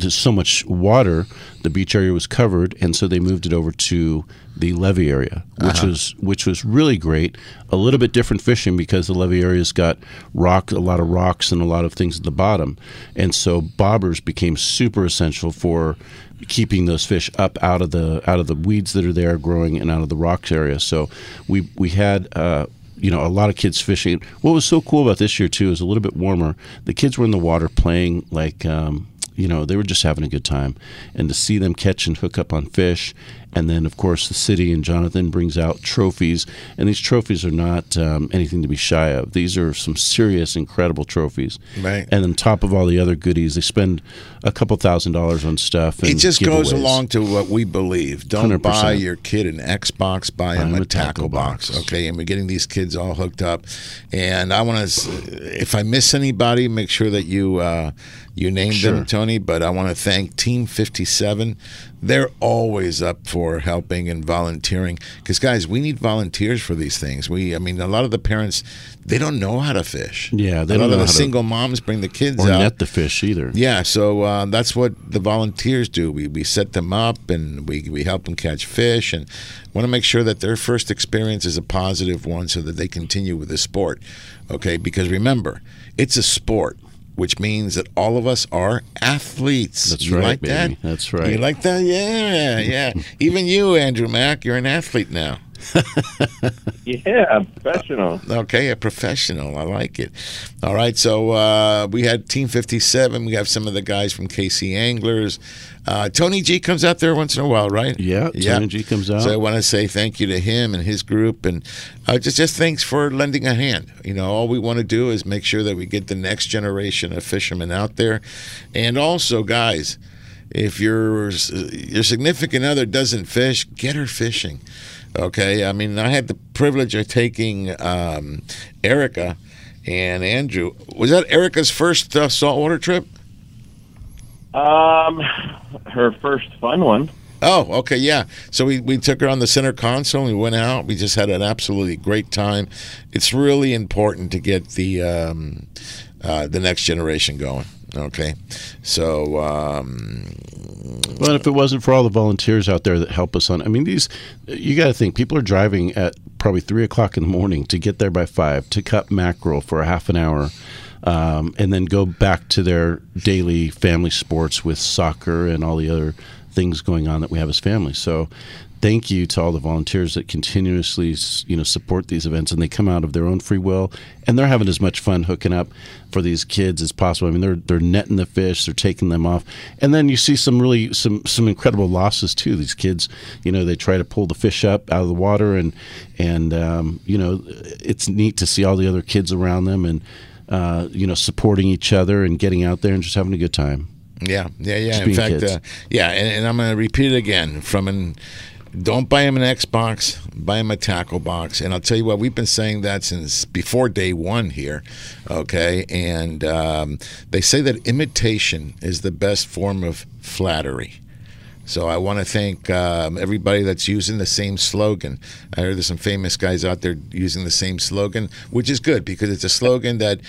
there's so much water, the beach area was covered, and so they moved it over to the levee area, which Uh-huh. was which was really great. A little bit different fishing because the levee area's got rock, a lot of rocks, and a lot of things at the bottom, and so bobbers became super essential for keeping those fish up out of the out of the weeds that are there growing and out of the rocks area. So we we had. Uh, you know, a lot of kids fishing. What was so cool about this year too is a little bit warmer. The kids were in the water playing like um, you know they were just having a good time and to see them catch and hook up on fish and then of course the city and Jonathan brings out trophies, and these trophies are not um, anything to be shy of. These are some serious, incredible trophies. Right. And on top of all the other goodies, they spend a couple thousand dollars on stuff. And It just goes along to what we believe. Don't buy 100%. your kid an Xbox, buy Buy him a a tackle tackle box. box. Okay, and we're getting these kids all hooked up. And I want to, if I miss anybody, make sure that you uh, you named Sure. them, Tony. But I want to thank Team Fifty Seven. They're always up for helping and volunteering. Because guys, we need volunteers for these things. We, I mean, a lot of the parents they don't know how to fish. Yeah, they a lot don't of know the how to- single moms bring the kids or out. net the fish either. Yeah, so uh, that's what the volunteers do. We, we set them up and we, we help them catch fish and want to make sure that their first experience is a positive one so that they continue with the sport. Okay, because remember, it's a sport, which means that all of us are athletes. That's you right, like baby. that? That's right. You like that? Yeah, yeah. (laughs) Even you, Andrew Mack, you're an athlete now. (laughs) Yeah, professional. Okay, a professional. I like it. All right, so uh, we had Team 57. We have some of the guys from KC Anglers. Uh, Tony G comes out there once in a while, right? Yeah, Tony G comes out. So I want to say thank you to him and his group, and uh, just just thanks for lending a hand. You know, all we want to do is make sure that we get the next generation of fishermen out there, and also, guys, if your your significant other doesn't fish, get her fishing. Okay, I mean, I had the privilege of taking um, Erica and Andrew. Was that Erica's first uh, saltwater trip? Um, her first fun one. Oh, okay, yeah. So we, we took her on the center console. and We went out. We just had an absolutely great time. It's really important to get the um, uh, the next generation going. Okay, so um, Well, if it wasn't for all the volunteers out there that help us on, I mean, these, you got to think people are driving at probably three o'clock in the morning to get there by five to cut mackerel for a half an hour, um, and then go back to their daily family sports with soccer and all the other things going on that we have as families. So, thank you to all the volunteers that continuously, you know, support these events, and they come out of their own free will, and they're having as much fun hooking up for these kids as possible. I mean, they're they're netting the fish, they're taking them off, and then you see some really some some incredible losses too. These kids, you know, they try to pull the fish up out of the water, and and um, you know, it's neat to see all the other kids around them, and uh, you know, supporting each other and getting out there and just having a good time. Yeah, yeah, yeah. Just In fact, uh, yeah, and, and I'm going to repeat it again. From an, don't buy him an Xbox, buy him a tackle box. And I'll tell you what, we've been saying that since before day one here. Okay, and um, they say that imitation is the best form of flattery. So I want to thank um, everybody that's using the same slogan. I heard there's some famous guys out there using the same slogan, which is good because it's a slogan that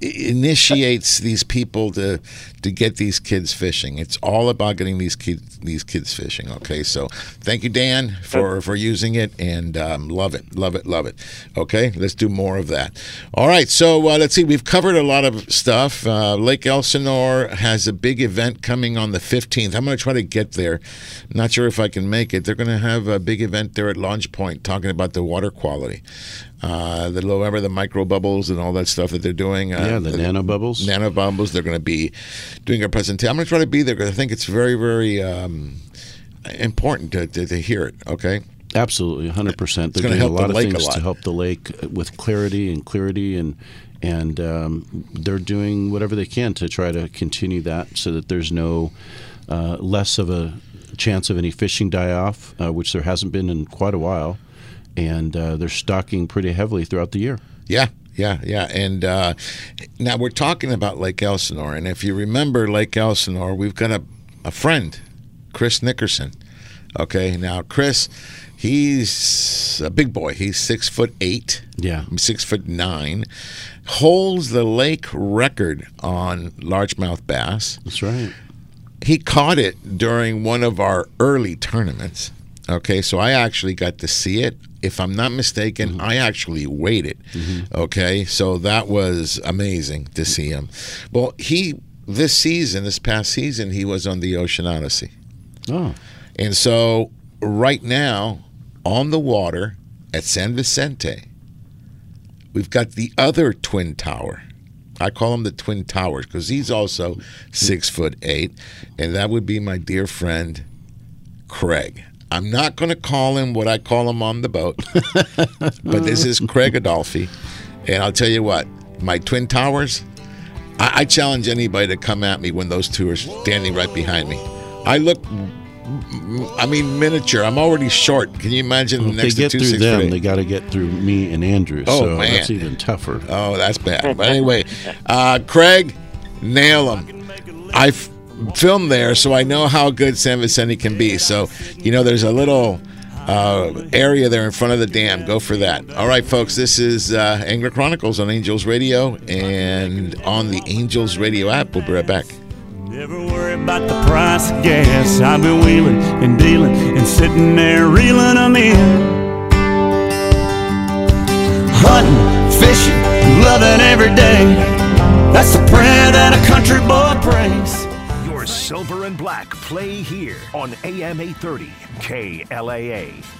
initiates these people to to get these kids fishing. It's all about getting these kids these kids fishing. Okay, so thank you, Dan, for for using it and um, love it, love it, love it. Okay, let's do more of that. All right, so uh, let's see. We've covered a lot of stuff. Uh, Lake Elsinore has a big event coming on the 15th. I'm going to try to get there. Not sure if I can make it. They're going to have a big event there at Launch Point talking about the water quality. Uh, the remember the micro bubbles and all that stuff that they're doing. Uh, Yeah, the nano bubbles. Nano bubbles. They're going to be doing a presentation. I'm going to try to be there because I think it's very, very um, important to, to, to hear it. Okay. Absolutely, hundred percent. They're doing a lot of things lot. to help the lake with clarity and clarity, and and um, they're doing whatever they can to try to continue that, so that there's no uh, less of a chance of any fishing die off, uh, which there hasn't been in quite a while, and uh, they're stocking pretty heavily throughout the year. Yeah, yeah, yeah. And uh, now we're talking about Lake Elsinore. And if you remember Lake Elsinore, we've got a, a friend, Chris Nickerson. Okay, now Chris, he's a big boy. He's six foot eight. Yeah. Six foot nine. Holds the lake record on largemouth bass. That's right. He caught it during one of our early tournaments. Okay, so I actually got to see it. If I'm not mistaken, mm-hmm. I actually weighed it. Mm-hmm. Okay, so that was amazing to see him. Well, he this season, this past season, he was on the Ocean Odyssey. Oh, And so right now on the water at San Vicente, we've got the other twin tower. I call him the twin towers because he's also six foot eight, and that would be my dear friend Craig. I'm not going to call him what I call him on the boat, (laughs) but this is Craig Adolphi. And I'll tell you what, my Twin Towers, I, I challenge anybody to come at me when those two are standing right behind me. I look, I mean, miniature. I'm already short. Can you imagine Well, if they next to get two through them, they got to get through me and Andrew. Oh, so man. that's even tougher. Oh, that's bad. But anyway, uh, Craig, nail him. I f- filmed there, so I know how good San Vicente can be. So, you know, there's a little uh, area there in front of the dam. Go for that. All right, folks, this is uh, Angler Chronicles on Angels Radio and on the Angels Radio app. We'll be right back. Never worry about the price of gas. I've been wheeling and dealing and sitting there reeling them in. Hunting, fishing, loving every day. That's the prayer that a country boy prays. Black play here on AM 830 KLAA.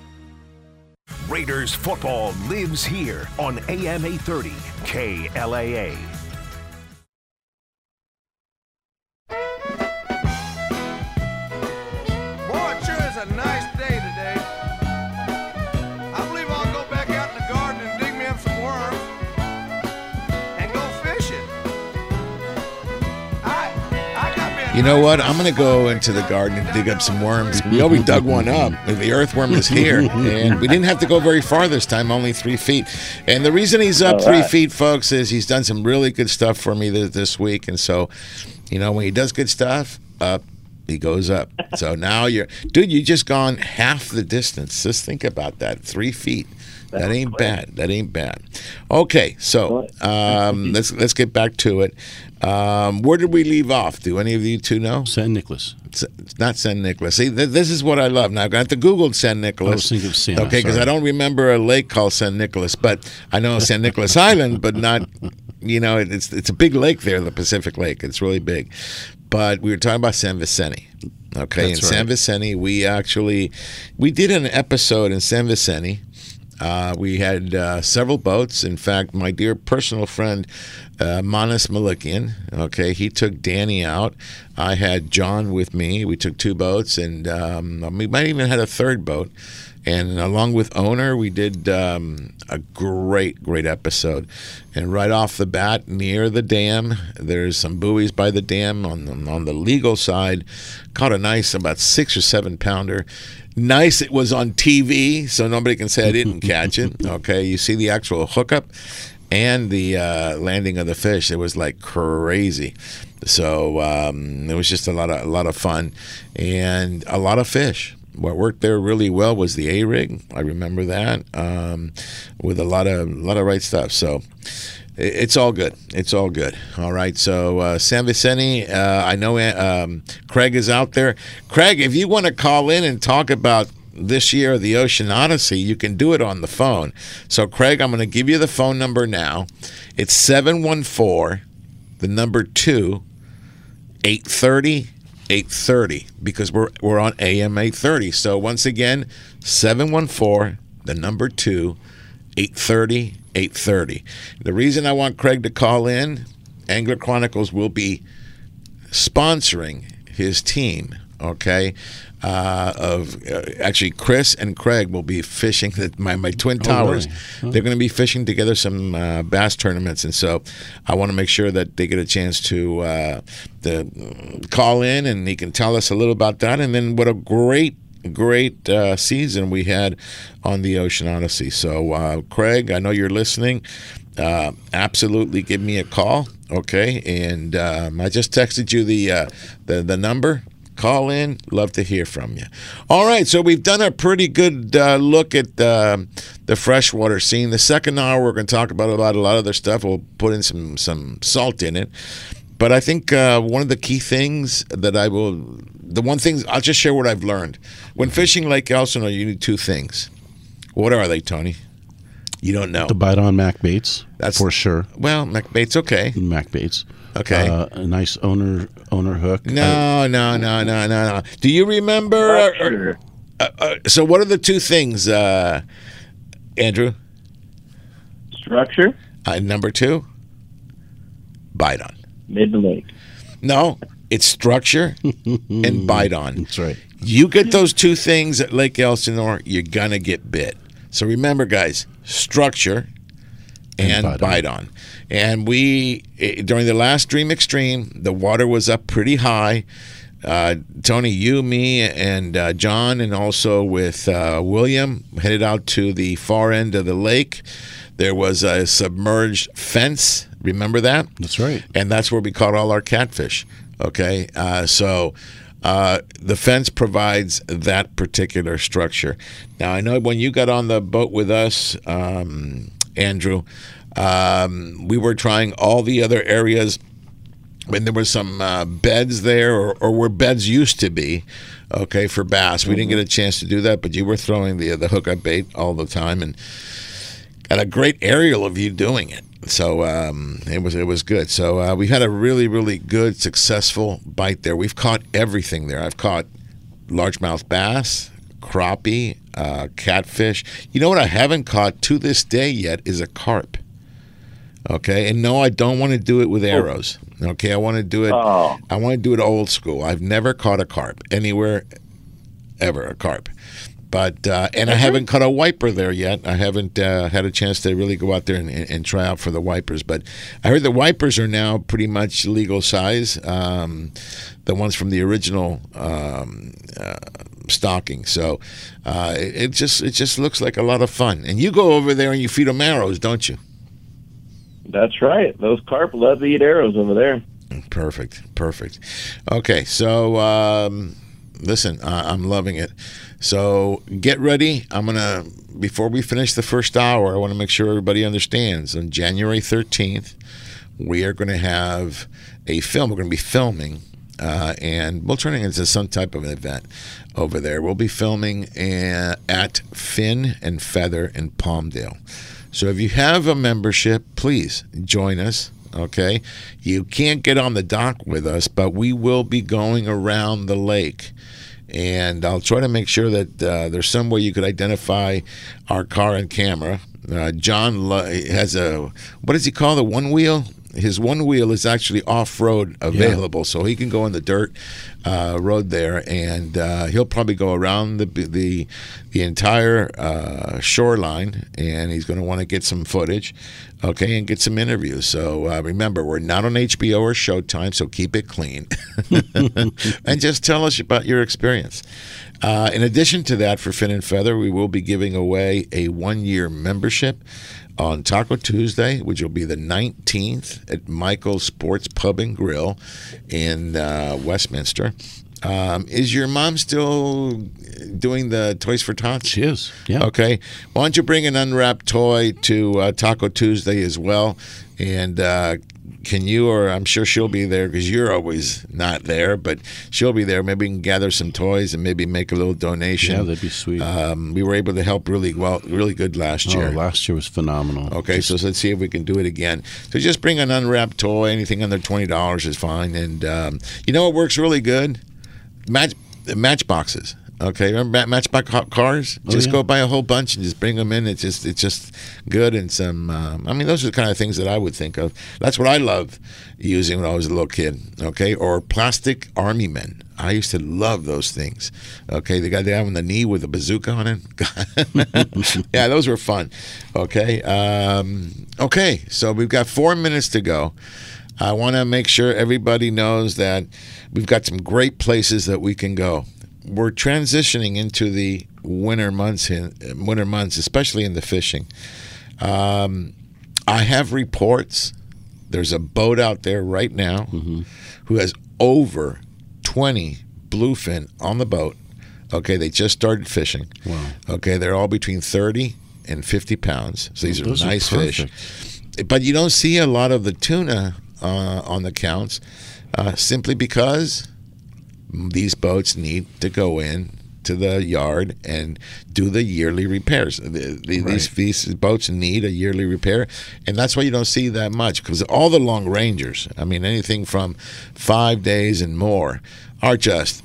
Raiders football lives here on AM 830 KLAA. You know what? I'm going to go into the garden and dig up some worms. We already dug one up. (laughs) The earthworm is here. And we didn't have to go very far this time, only three feet. And the reason he's up three feet, folks, is he's done some really good stuff for me this, week. And so, you know, when he does good stuff, up he goes up. So now you're, dude, you just gone half the distance. Just think about that. Three feet. That ain't bad. That ain't bad. Okay, so um, let's let's get back to it. Um, where did we leave off? Do any of you two know? San Nicolas. It's, not San Nicolas. See, th- this is what I love. Now, I got to Google San Nicolas. I was thinking of Santa, Okay, because I don't remember a lake called San Nicolas, but I know San Nicolas (laughs) Island, but not. You know, it's it's a big lake there, the Pacific Lake. It's really big. But we were talking about San Vicente. Okay, That's in San right. Vicente, we actually we did an episode in San Vicente. Uh, we had uh, several boats. In fact, my dear personal friend uh, Manas Malikian, okay, he took Danny out. I had John with me. We took two boats, and um, we might even had a third boat. And along with owner, we did um, a great, great episode. And right off the bat, near the dam, there's some buoys by the dam on the, on the legal side. Caught a nice, about six or seven pounder. Nice, it was on TV, so nobody can say I didn't (laughs) catch it. Okay, you see the actual hookup and the uh, landing of the fish. It was like crazy. So um, it was just a lot of a lot of fun and a lot of fish. What worked there really well was the A rig. I remember that um, with a lot of a lot of right stuff. So it's all good. It's all good. All right. So uh, San Vicente, uh, I know um, Craig is out there. Craig, if you want to call in and talk about this year the Ocean Odyssey, you can do it on the phone. So Craig, I'm going to give you the phone number now. It's 714 the number 2 830 830 because we're we're on AM 830. So once again, 714 the number 2 830 830. 8.30. The reason I want Craig to call in, Angler Chronicles will be sponsoring his team, okay? Uh, of uh, actually, Chris and Craig will be fishing (laughs) the, my my twin Oh, towers. really? Huh. They're going to be fishing together some uh, bass tournaments, and so I want to make sure that they get a chance to uh, to call in, and he can tell us a little about that, and then what a great great uh, season we had on the Ocean Odyssey. So, uh, Craig, I know you're listening. Uh, absolutely, give me a call, okay? And um, I just texted you the uh, the the number. Call in. Love to hear from you. All right, so we've done a pretty good uh, look at uh, the freshwater scene. The second hour, we're going to talk about about a lot of other stuff. We'll put in some some salt in it. But I think one of the key things that I will, the one thing I'll just share what I've learned when fishing Lake Elsinore. You need two things. What are they, Tony? You don't know. The bite on Mac baits. That's for sure. Well, Mac baits, okay. Mac baits. Okay. Uh, a nice owner owner hook. No, no, no, no, no, no. Do you remember? uh, uh, uh, so, what are the two things, uh, Andrew? Structure. Uh, number two, bite on. Mid lake. No, it's structure and (laughs) bite on. That's right. You get those two things at Lake Elsinore, you're gonna get bit. So remember, guys, structure and, And bite, on. And we eh, during the last Dream Extreme, the water was up pretty high. Uh, Tony, you, me, and uh, John, and also with uh, William, headed out to the far end of the lake. There was a submerged fence. Remember that? That's right. And that's where we caught all our catfish. Okay, uh, so uh, the fence provides that particular structure. Now I know when you got on the boat with us, um, Andrew, um, we were trying all the other areas when there were some uh, beds there or, or where beds used to be okay for bass. We didn't get a chance to do that but you were throwing the the hookup bait all the time and got a great aerial of you doing it so um, it was it was good so uh, we had a really really good successful bite there we've caught everything there i've caught largemouth bass crappie uh, catfish you know what i haven't caught to this day yet is a carp Okay, and no, I don't want to do it with arrows. Okay, I want to do it. Oh. I want to do it old school. I've never caught a carp anywhere, ever a carp. But uh, and I haven't cut a wiper there yet. I haven't uh, had a chance to really go out there and, and, try out for the wipers. But I heard the wipers are now pretty much legal size. Um, the ones from the original um, uh, stocking. So uh, it, it just it just looks like a lot of fun. And you go over there and you feed them arrows, don't you? That's right. Those carp love to eat arrows over there. Perfect, perfect. Okay, so um, listen, uh, I'm loving it. So get ready. I'm gonna before we finish the first hour. I want to make sure everybody understands. On January 13th, we are going to have a film. We're going to be filming. Uh, and we'll turn it into some type of an event over there. We'll be filming uh, at Fin and Feather in Palmdale. So if you have a membership, please join us. Okay, you can't get on the dock with us, but we will be going around the lake, and I'll try to make sure that uh, there's some way you could identify our car and camera. Uh, John has a what does he call the one wheel? His one wheel is actually off road available, so he can go in the dirt uh, road there, and uh, he'll probably go around the the the entire uh, shoreline, and he's going to want to get some footage, okay, and get some interviews. So uh, remember, we're not on HBO or Showtime, so keep it clean, (laughs) and just tell us about your experience. Uh, in addition to that, for Fin and Feather, we will be giving away a one year membership on Taco Tuesday, which will be the 19th at Michael's Sports Pub and Grill in uh, Westminster. Um, is your mom still doing the Toys for Tots? She is. Yeah. Okay. Why don't you bring an unwrapped toy to uh, Taco Tuesday as well? And uh, can you, or I'm sure she'll be there because you're always not there, but she'll be there. Maybe we can gather some toys and maybe make a little donation. Yeah, that'd be sweet. Um, we were able to help really well, really good last year. Oh, last year was phenomenal. Okay, so let's see if we can do it again. So just bring an unwrapped toy. Anything under twenty dollars is fine. And um, you know what works really good? match matchboxes. Okay, remember matchbox cars? Oh, Just yeah. go buy a whole bunch and just bring them in. It's just it's just good and some. Um, I mean, those are the kind of things that I would think of. That's what I love using when I was a little kid. Okay, or plastic army men. I used to love those things. Okay, the guy down on the knee with a bazooka on it. (laughs) yeah, those were fun. Okay, um, okay. So we've got four minutes to go. I want to make sure everybody knows that we've got some great places that we can go. We're transitioning into the winter months, in, winter months, especially in the fishing. Um, I have reports. There's a boat out there right now who has over 20 bluefin on the boat. Okay, they just started fishing. Wow. Okay, they're all between 30 and 50 pounds. So these Those are are nice fish. But you don't see a lot of the tuna uh, on the counts uh, simply because these boats need to go in to the yard and do the yearly repairs. The, the, these, these boats need a yearly repair, and that's why you don't see that much because all the long rangers, I mean, anything from five days and more, are just.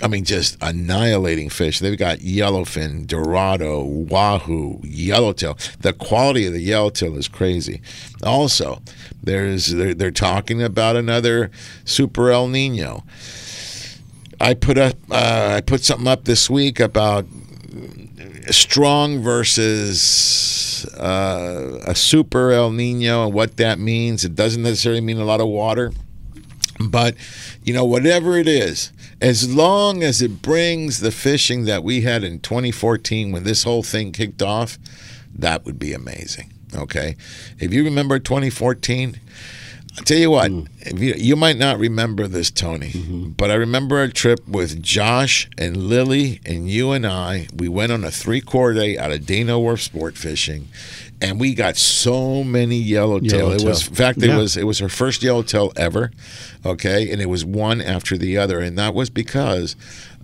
I mean, just annihilating fish. They've got yellowfin, dorado, wahoo, yellowtail. The quality of the yellowtail is crazy. Also, there's they're, they're talking about another super El Nino. I put up uh, I put something up this week about strong versus uh, a super El Nino and what that means. It doesn't necessarily mean a lot of water, but you know whatever it is, as long as it brings the fishing that we had in 2014 when this whole thing kicked off, that would be amazing. Okay, if you remember 2014. I'll tell you what, if you, you might not remember this, Tony, but I remember a trip with Josh and Lily and you and I. We went on a three quarter day out of Dana Wharf sport fishing, and we got so many yellowtail. It was, in fact, it Yeah. was it was her first yellowtail ever. Okay, and it was one after the other, and that was because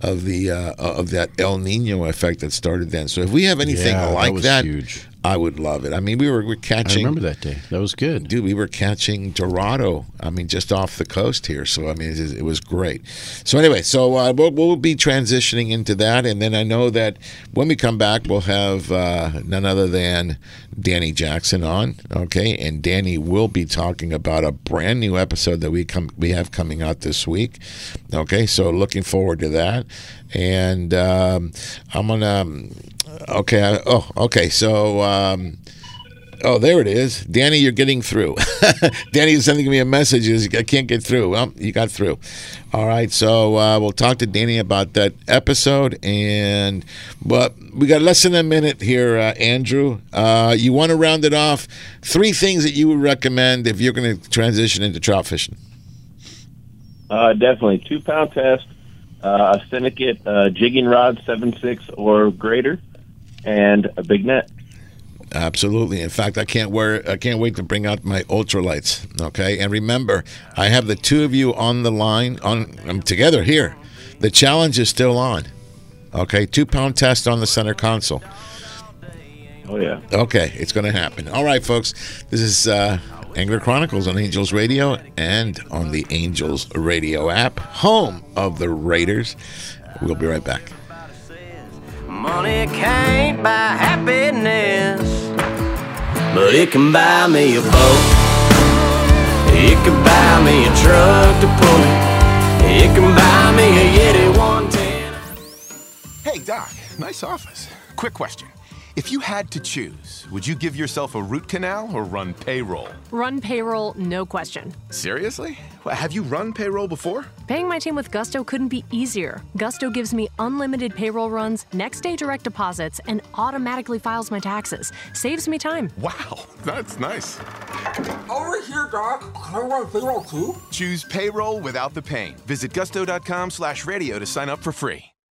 of the uh, of that El Nino effect that started then. So if we have anything Yeah, that like was that, huge. I would love it. I mean, we were, were catching. I remember that day. That was good. Dude, we were catching Dorado. I mean, just off the coast here. So, I mean, it, it was great. So, anyway, so uh, we'll, we'll be transitioning into that. And then I know that when we come back, we'll have uh, none other than Danny Jackson on. Okay. And Danny will be talking about a brand new episode that we come we have coming out this week. Okay. So, looking forward to that. And um, I'm to. Okay. I, oh, okay. So, um, oh, there it is. Danny, you're getting through. (laughs) Danny is sending me a message. I can't get through. Well, you got through. All right. So uh, we'll talk to Danny about that episode. And but we got less than a minute here, uh, Andrew. Uh, you want to round it off? Three things that you would recommend if you're going to transition into trout fishing. Uh, definitely two pound test, uh, a syndicate uh, jigging rod, seven six or greater, and a big net. Absolutely. In fact, I can't wear. I can't wait to bring out my ultralights. Okay, and remember, I have the two of you on the line on um, together here. The challenge is still on. Okay, two pound test on the center console. Oh yeah. Okay, it's going to happen. All right, folks. This is uh, Angler Chronicles on Angels Radio and on the Angels Radio app, home of the Raiders. We'll be right back. Money can't buy happiness, but it can buy me a boat. It can buy me a truck to pull it. It can buy me a Yeti 110. Hey, Doc, nice office. Quick question. If you had to choose, would you give yourself a root canal or run payroll? Run payroll, no question. Seriously? Have you run payroll before? Paying my team with Gusto couldn't be easier. Gusto gives me unlimited payroll runs, next day direct deposits, and automatically files my taxes. Saves me time. Wow, (laughs) that's nice. Over here, Doc. Can I run payroll too? Choose payroll without the pain. Visit gusto.com slash radio to sign up for free.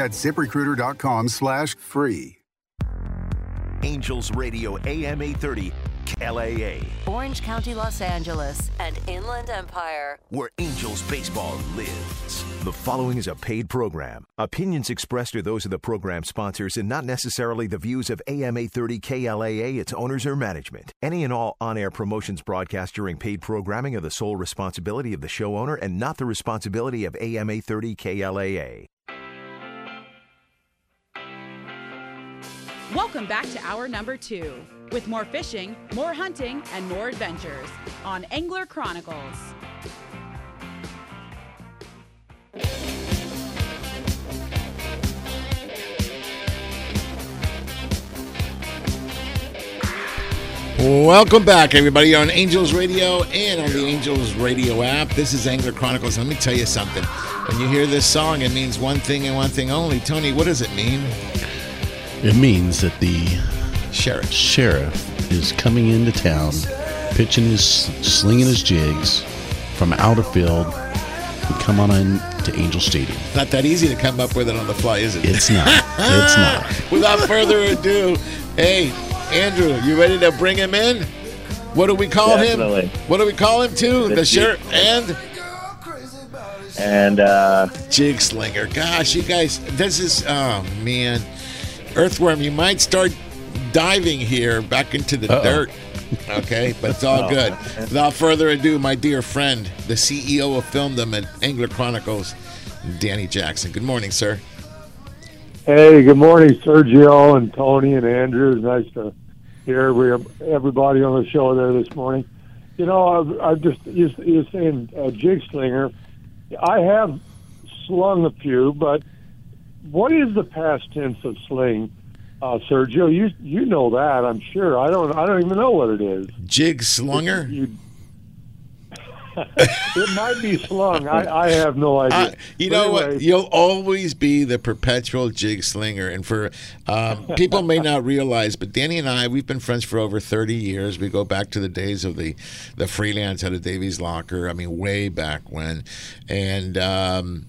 That's ziprecruiter.com slash free. Angels Radio AM 830 KLAA, Orange County, Los Angeles, and Inland Empire. where Angels baseball lives. The following is a paid program. Opinions expressed are those of the program sponsors and not necessarily the views of AM 830 KLAA, its owners, or management. Any and all on air promotions broadcast during paid programming are the sole responsibility of the show owner and not the responsibility of AM 830 KLAA. Welcome back to hour number two with more fishing, more hunting, and more adventures on Angler Chronicles. Welcome back, everybody, on Angels Radio and on the Angels Radio app. This is Angler Chronicles. Let me tell you something. When you hear this song, it means one thing and one thing only. Tony, what does it mean? It means that the sheriff sheriff is coming into town, pitching his, slinging his jigs from out of field, and come on in to Angel Stadium. Not that easy to come up with it on the fly, is it? It's not. It's not. (laughs) Without further ado, hey, Andrew, you ready to bring him in? What do we call Definitely. him? What do we call him too? The The sheriff and And uh, jig slinger. Gosh, you guys, this is oh man, earthworm. You might start diving here back into the Uh-oh. dirt. Okay, but it's all (laughs) Oh, good. Without further ado, my dear friend, the CEO of Filmdom at Angler Chronicles, Danny Jackson. Good morning, sir. Hey, good morning, Sergio and Tony and Andrew. It's nice to hear every, everybody on the show there this morning. You know, I've, I've just you, you're saying uh, jig slinger. I have slung a few, but what is the past tense of sling, uh, Sergio? You you know that, I'm sure. I don't I don't even know what it is. Jig slunger. (laughs) You, it might be slung. I, I have no idea. Uh, you But know anyway, what? You'll always be the perpetual jig slinger. And for um, people may not realize, but Danny and I, we've been friends for over 30 years. We go back to the days of the, the freelance out of Davey's Locker. I mean, way back when. And um,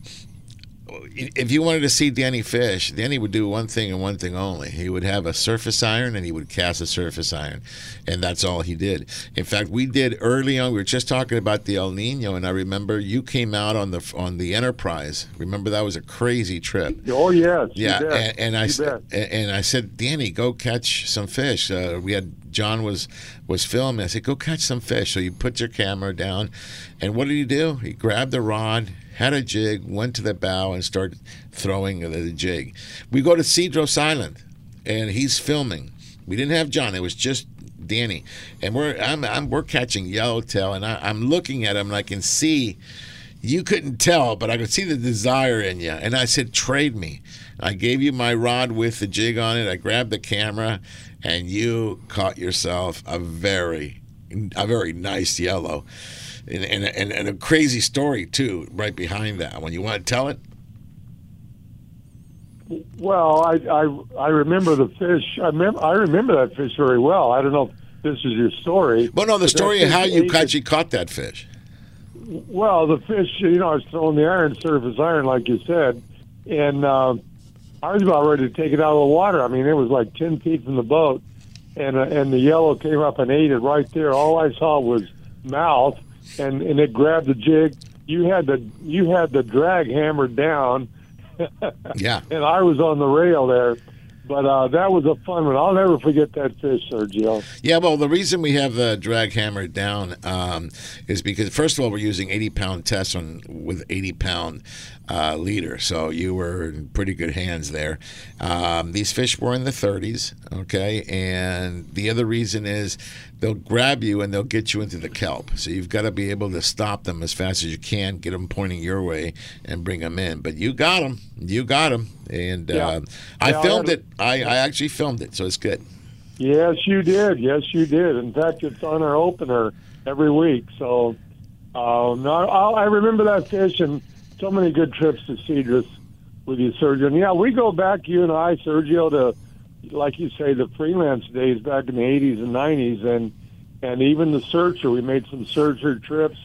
if you wanted to see Danny fish, Danny would do one thing and one thing only. He would have a surface iron and he would cast a surface iron, and that's all he did. In fact, we did early on. We were just talking about the El Nino, and I remember you came out on the on the Enterprise. Remember that was a crazy trip. Oh yes, Yeah, and, and I You and I said, Danny, go catch some fish. Uh, we had John was was filming. I said, go catch some fish. So you put your camera down, and what did he do? He grabbed the rod, had a jig, went to the bow, and started throwing the, jig. We go to Cedros Island, and he's filming. We didn't have John. It was just Danny, and we're I'm, I'm we're catching yellowtail, and I, I'm looking at him, and I can see you couldn't tell, but I could see the desire in you. And I said, trade me. I gave you my rod with the jig on it. I grabbed the camera, and you caught yourself a very, a very nice yellow. And, and, and, and a crazy story, too, right behind that. When you want to tell it? Well, I, I I remember the fish. I remember I remember that fish very well. I don't know if this is your story. Well, no, the story of how you actually caught that fish. Well, the fish, you know, I was throwing the iron, surface iron, like you said, and uh, I was about ready to take it out of the water. I mean, it was like ten feet from the boat, and uh, and the yellow came up and ate it right there. All I saw was mouth, and and it grabbed the jig. You had the you had the drag hammered down. (laughs) Yeah. and I was on the rail there. But uh, that was a fun one. I'll never forget that fish, Sergio. Yeah, well, the reason we have the drag hammer down um, is because first of all, we're using 80 pound tests on with 80 pound uh, leader, so you were in pretty good hands there. Um, these fish were in the 30s, okay, and the other reason is they'll grab you and they'll get you into the kelp, so you've got to be able to stop them as fast as you can, get them pointing your way, and bring them in. But you got them, you got them, and Yeah. uh, I Yeah, filmed had- it. I, I actually filmed it, so it's good. Yes, you did. Yes, you did. In fact, it's on our opener every week. So, uh, no, I, I remember that fish and so many good trips to Cedros with you, Sergio. And yeah, we go back, you and I, Sergio, to like you say, the freelance days back in the '80s and '90s, and and even the searcher. We made some searcher trips,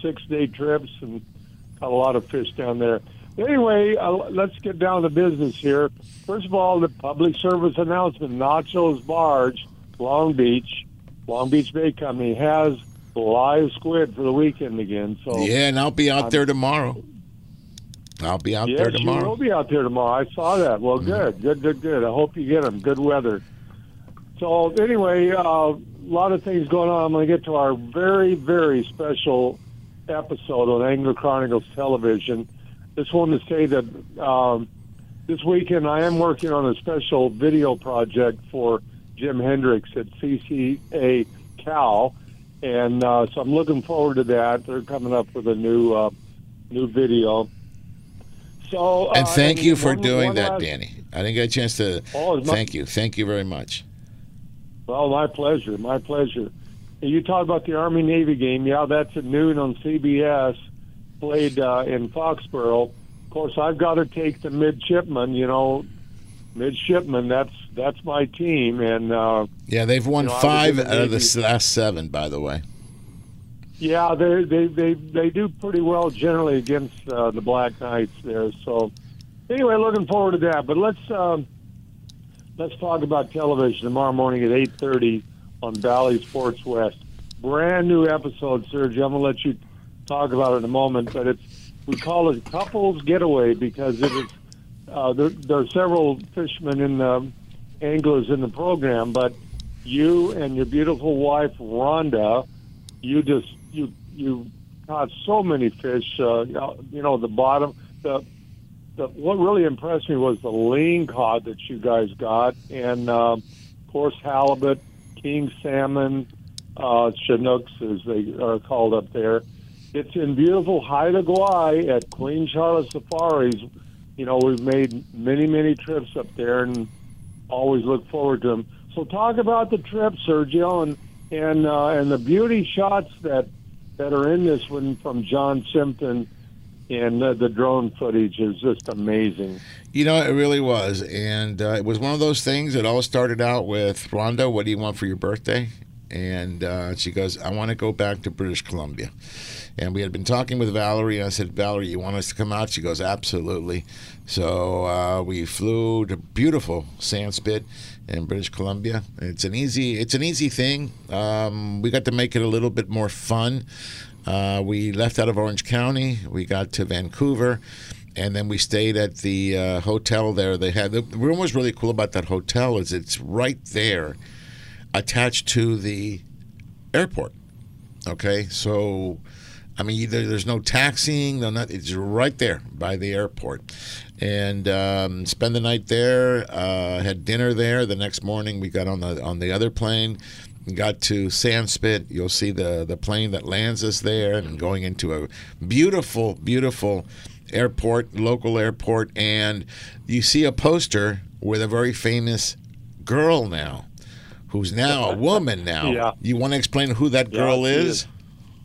six day trips, and caught a lot of fish down there. anyway, uh, let's get down to business here. First of all, the public service announcement: Nachos Barge, Long Beach, Long Beach Bay Company has live squid for the weekend again. So Yeah, and I'll be out I'm- there tomorrow. I'll be out yes, there tomorrow. Mm-hmm. will be out there tomorrow. I saw that. Well, good, good, good, good. I hope you get them. Good weather. So anyway, uh, a lot of things going on. I'm going to get to our very, very special episode on Angler Chronicles Television. Just wanted to say that um, this weekend I am working on a special video project for Jim Hendricks at CCA Cal, and uh, so I'm looking forward to that. They're coming up with a new uh, new video. So And uh, thank you for one- doing one that, last- Danny. I didn't get a chance to Oh, my- thank you. Thank you very much. Well, my pleasure. My pleasure. And You talk about the Army Navy game. Yeah, that's at noon on CBS, played uh, in Foxborough. Of course, I've got to take the midshipmen. You know, midshipmen. That's that's my team, and uh, Yeah, they've won You know, I was in five out of the last seven, by the way. Yeah, they they they they do pretty well generally against uh, the Black Knights there. So, anyway, looking forward to that. But let's um, let's talk about television tomorrow morning at eight thirty on Bally Sports West. Brand new episode, Serge. I'm gonna let you talk about it in a moment, but it's we call it couples getaway because it is uh, there, there are several fishermen in the anglers in the program, but you and your beautiful wife Rhonda, you just you you caught so many fish. Uh, you know the bottom. The, the what really impressed me was the ling cod that you guys got, and uh, of course halibut, king salmon, uh, chinooks as they are called up there. It's in beautiful Haida Gwaii at Queen Charlotte Safaris. You know, we've made many, many trips up there and always look forward to them. So talk about the trip, Sergio, and and uh, and the beauty shots that that are in this one from John Simpson, and uh, the drone footage is just amazing. You know, it really was, and uh, it was one of those things. It all started out with Rhonda. What do you want for your birthday? And uh, she goes, I want to go back to British Columbia. And we had been talking with Valerie. And I said, Valerie, you want us to come out? She goes, absolutely. So uh, we flew to beautiful Sandspit in British Columbia. It's an easy, it's an easy thing. Um, we got to make it a little bit more fun. Uh, we left out of Orange County. We got to Vancouver and then we stayed at the uh, hotel there. They had the room was really cool about that hotel is it's right there, attached to the airport. Okay, so I mean there, there's no taxiing, no not, it's right there by the airport, and um, spend the night there. Uh, had dinner there. The next morning we got on the on the other plane. Got to Sandspit. You'll see the the plane that lands us there, and going into a beautiful, beautiful airport, local airport, and you see a poster with a very famous girl now, who's now a woman now. (laughs) Yeah. You want to explain who that girl Yeah, she is?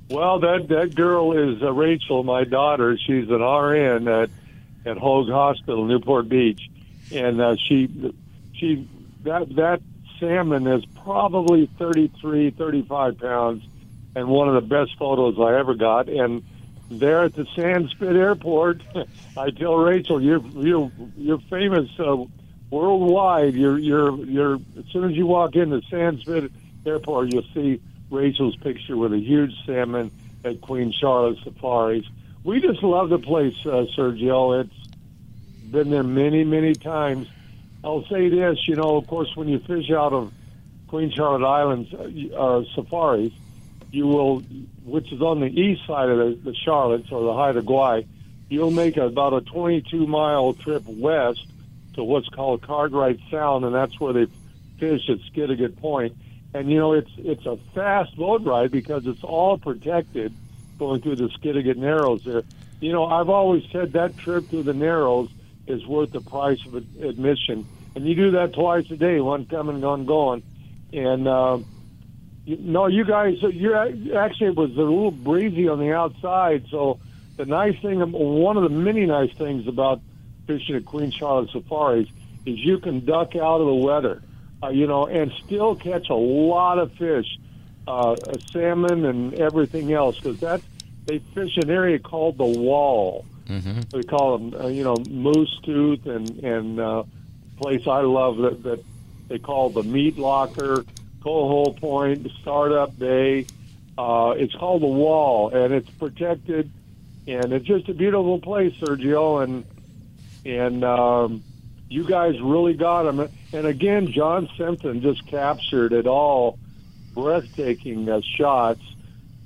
Well, that that girl is uh, Rachel, my daughter. She's an RN at at Hoag Hospital, Newport Beach, and uh, she she that that salmon is probably 33, 35 pounds, and one of the best photos I ever got. And there at the Sandspit Airport, (laughs) I tell Rachel, you're you're you're famous uh, worldwide. You're you're you're as soon as you walk into Sandspit Airport, you'll see Rachel's picture with a huge salmon at Queen Charlotte Safaris. We just love the place, uh, Sergio. It's been there many, many times. I'll say this, you know, of course, when you fish out of Queen Charlotte Islands uh, uh, safaris, you will, which is on the east side of the, the Charlottes or the Haida Gwaii, you'll make about a 22 mile trip west to what's called Cartwright Sound, and that's where they fish at Skidegate Point. And you know, it's it's a fast boat ride because it's all protected going through the Skidegate Narrows there. You know, I've always said that trip through the Narrows is worth the price of admission. And you do that twice a day, one coming, one going. And uh, no, you guys, you're actually it was a little breezy on the outside. So the nice thing, one of the many nice things about fishing at Queen Charlotte Safaris is you can duck out of the weather, uh, you know, and still catch a lot of fish, uh, salmon and everything else, because that's they fish an area called the Wall, Mhm. We call them, uh, you know, Moose Tooth, and and uh, place I love that that they call the Meat Locker, Coal Point, Startup Bay. Uh, it's called the Wall, and it's protected, and it's just a beautiful place, Sergio, and and um, you guys really got them. And again, John Simpson just captured it all, breathtaking uh, shots.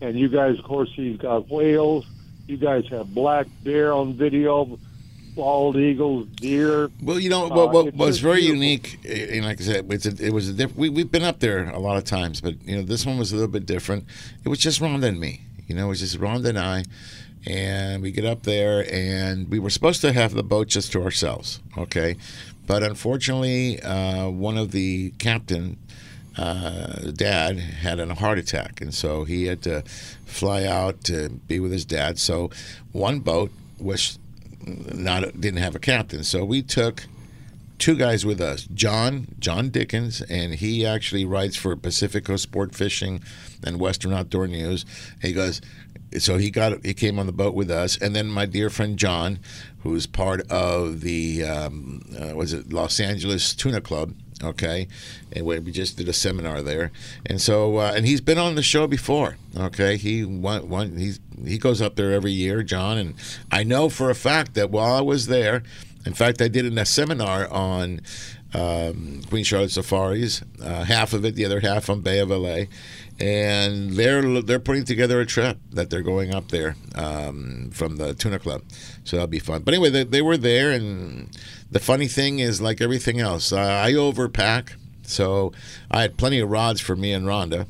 And you guys, of course, he's got whales. You guys have black bear on video, bald eagles, deer. Well, you know Uh, what, what it's was very beautiful. unique, eh, and like I said, a, it was a diff- we we've been up there a lot of times, but you know this one was a little bit different. It was just Rhonda and me. You know, it was just Rhonda and I, and we get up there, and we were supposed to have the boat just to ourselves, okay, but unfortunately, uh, one of the captain. Uh, dad had a heart attack, and so he had to fly out to be with his dad. So, one boat was not didn't have a captain, so we took two guys with us John, John Dickens, and he actually writes for Pacifico Sport Fishing and Western Outdoor News. He goes, so he got he came on the boat with us, and then my dear friend John, who's part of the um, uh, was it? Los Angeles Tuna Club. Okay, and we just did a seminar there, and so uh, and he's been on the show before. Okay, he one, one he's he goes up there every year, John, and I know for a fact that while I was there, in fact, I did a seminar on um, Queen Charlotte Safaris, uh, half of it, the other half on Bay of LA, and they're they're putting together a trip that they're going up there um, from the Tuna Club, so that'll be fun. But anyway, they, they were there, and the funny thing is, like everything else, uh, I overpack, so I had plenty of rods for me and Rhonda,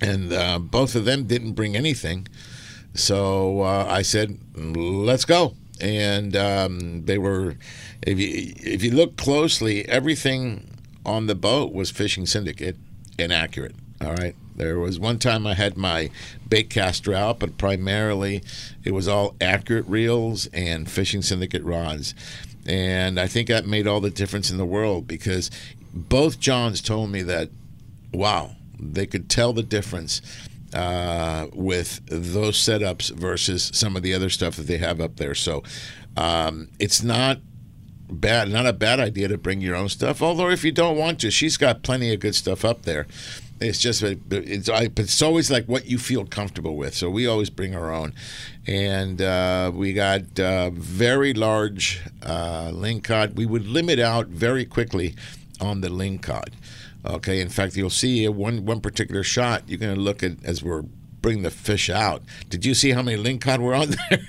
and uh, both of them didn't bring anything. So uh, I said, "Let's go." And um, they were, if you if you look closely, everything on the boat was fishing syndicate inaccurate. All right. There was one time I had my bait caster out, but primarily it was all accurate reels and fishing syndicate rods. And I think that made all the difference in the world because both Johns told me that, wow, they could tell the difference uh, with those setups versus some of the other stuff that they have up there. So um, it's not bad, not a bad idea to bring your own stuff. Although if you don't want to, she's got plenty of good stuff up there. It's just it's it's always like what you feel comfortable with. So we always bring our own, and uh, we got uh, very large uh, ling cod. We would limit out very quickly on the ling cod. Okay, in fact, you'll see one one particular shot. You're going to look at as we're bringing the fish out. Did you see how many ling cod were on (laughs) there?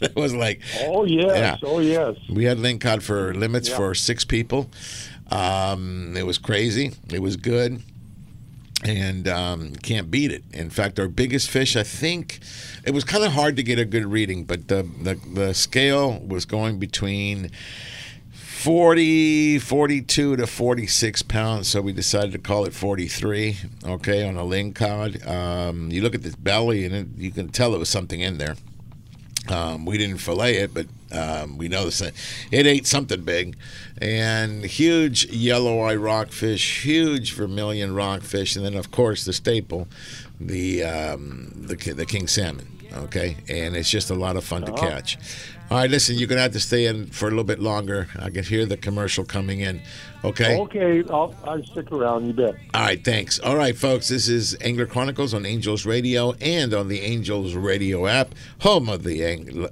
it was like Oh yes, Yeah. oh yes. we had ling cod for limits Yeah. for six people. Um, it was crazy. It was good, and um, can't beat it. In fact, our biggest fish, I think, it was kind of hard to get a good reading, but the the, the scale was going between 40, 42 to 46 pounds, so we decided to call it 43, okay, on a ling cod. Um, you look at this belly, and it, you can tell it was something in there. Um, we didn't fillet it, but um, we know this. It ate something big, and huge yellow eye rockfish, huge vermilion rockfish, and then of course the staple, the um, the the king salmon. Okay, and it's just a lot of fun to Uh-huh. catch. All right, listen, you're gonna have to stay in for a little bit longer. I can hear the commercial coming in. Okay. Okay, I'll, I'll stick around. You bet. All right, thanks. All right, folks, this is Angler Chronicles on Angels Radio and on the Angels Radio app, home of the Ang-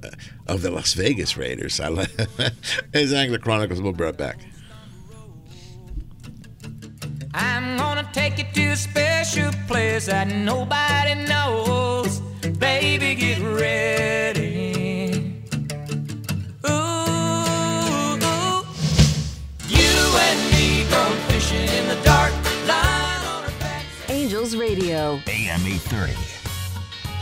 of the Las Vegas Raiders. I like (laughs) it's Angler Chronicles. We'll be right back. I'm gonna take you to a special place that nobody knows. Baby, get ready. Angels Radio. AM 830.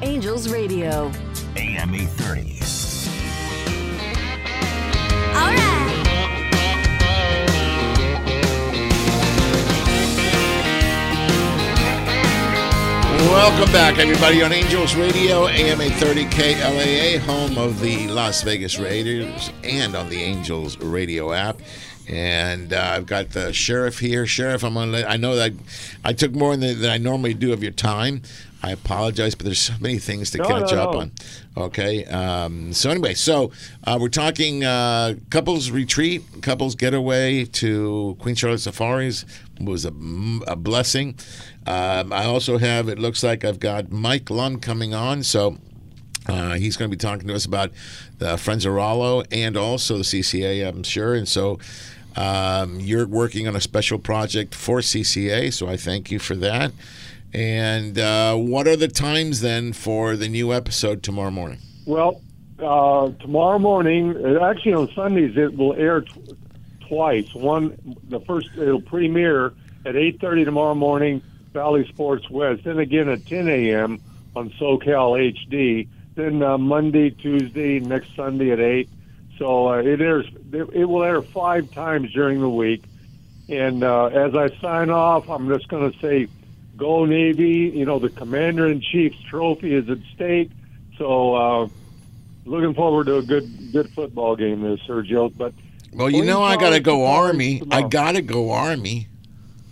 Angels Radio. AM 830. All right. Welcome back, everybody, on Angels Radio, AM 830 KLAA, home of the Las Vegas Raiders, and on the Angels Radio app. And uh, I've got the sheriff here. Sheriff, I'm gonna. Let, I know that I took more than, than I normally do of your time. I apologize, but there's so many things to No, catch no, up no. on. Okay. Um, so anyway, so uh, we're talking uh, couples retreat, couples getaway to Queen Charlotte Safaris was a, a blessing. Um, I also have. It looks like I've got Mike Lum coming on. So. Uh, he's going to be talking to us about the Friends of Rollo and also the CCA, I'm sure. And so um, you're working on a special project for CCA, so I thank you for that. And uh, what are the times then for the new episode tomorrow morning? Well, uh, tomorrow morning, uh, actually on Sundays, it will air t- twice. One, the first, it'll premiere at 8.30 tomorrow morning, Bally Sports West. Then again at 10 a.m. on SoCal HD. Then uh, Monday, Tuesday, next Sunday at 8. So uh, it airs. It will air five times during the week. And uh, as I sign off, I'm just going to say, "Go Navy!" You know, the Commander in Chief's trophy is at stake. So, uh, looking forward to a good good football game there, Sergio. But Well, you know I got to go Army. I got to go Army.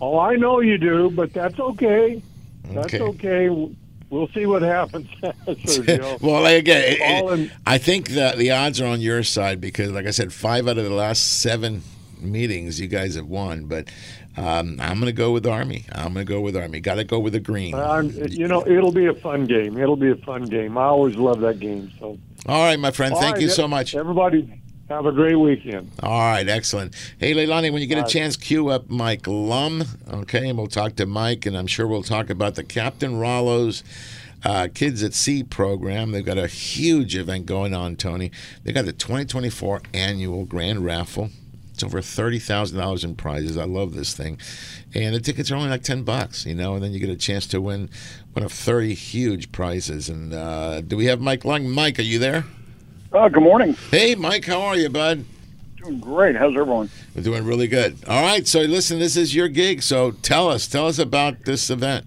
oh, I know you do, but that's okay. That's Okay. We'll see what happens, (laughs) Sergio. (laughs) well, again, it- it- in- I think that the odds are on your side because, like I said, five out of the last seven meetings you guys have won. But um, I'm going to go with Army. I'm going to go with Army. Got to go with the green. Um, you know, it'll be a fun game. It'll be a fun game. I always love that game. So, All right, my friend. All Thank right, you so much. Everybody, have a great weekend. All right, excellent. Hey, Leilani, when you get a chance, cue up Mike Lum, okay? And we'll talk to Mike, and I'm sure we'll talk about the Captain Rollo's uh, Kids at Sea program. They've got a huge event going on, Tony. They got the 2024 annual grand raffle. It's over thirty thousand dollars in prizes. I love this thing, and the tickets are only like ten bucks, you know. And then you get a chance to win one of thirty huge prizes. And uh, do we have Mike Lum? Mike, are you there? Uh, good morning. Hey, Mike, how are you, bud? Doing great. How's everyone? We're doing really good. All right, so listen, this is your gig. So tell us, tell us about this event.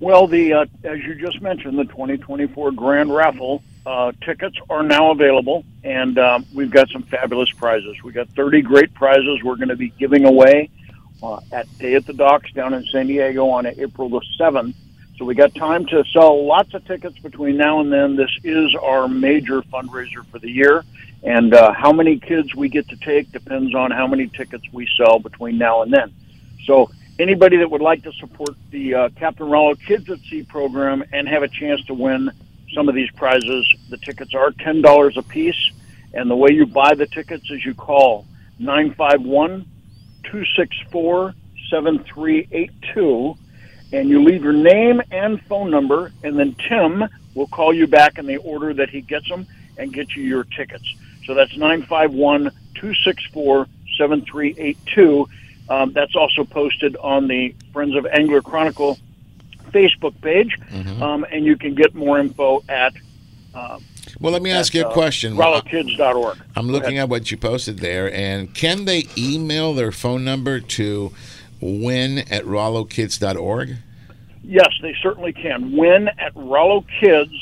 Well, the uh, as you just mentioned, the 2024 Grand Raffle uh, tickets are now available, and um, we've got some fabulous prizes. We got 30 great prizes we're going to be giving away uh, at Day at the Docks down in San Diego on April the 7th. So we got time to sell lots of tickets between now and then. This is our major fundraiser for the year, and uh, how many kids we get to take depends on how many tickets we sell between now and then. So anybody that would like to support the uh, Captain Rollo Kids at Sea program and have a chance to win some of these prizes, the tickets are ten dollars a piece, and the way you buy the tickets is you call 951 264 7382 and you leave your name and phone number, and then Tim will call you back in the order that he gets them and get you your tickets. So that's 951 264 7382. Um, That's also posted on the Friends of Angler Chronicle Facebook page, um, and you can get more info at uh, Well, let me ask you a uh, question. RolloKids.org. I'm looking at what you posted there, and can they email their phone number to win at rollokids.org? yes, they certainly can. Win at Rollo Kids.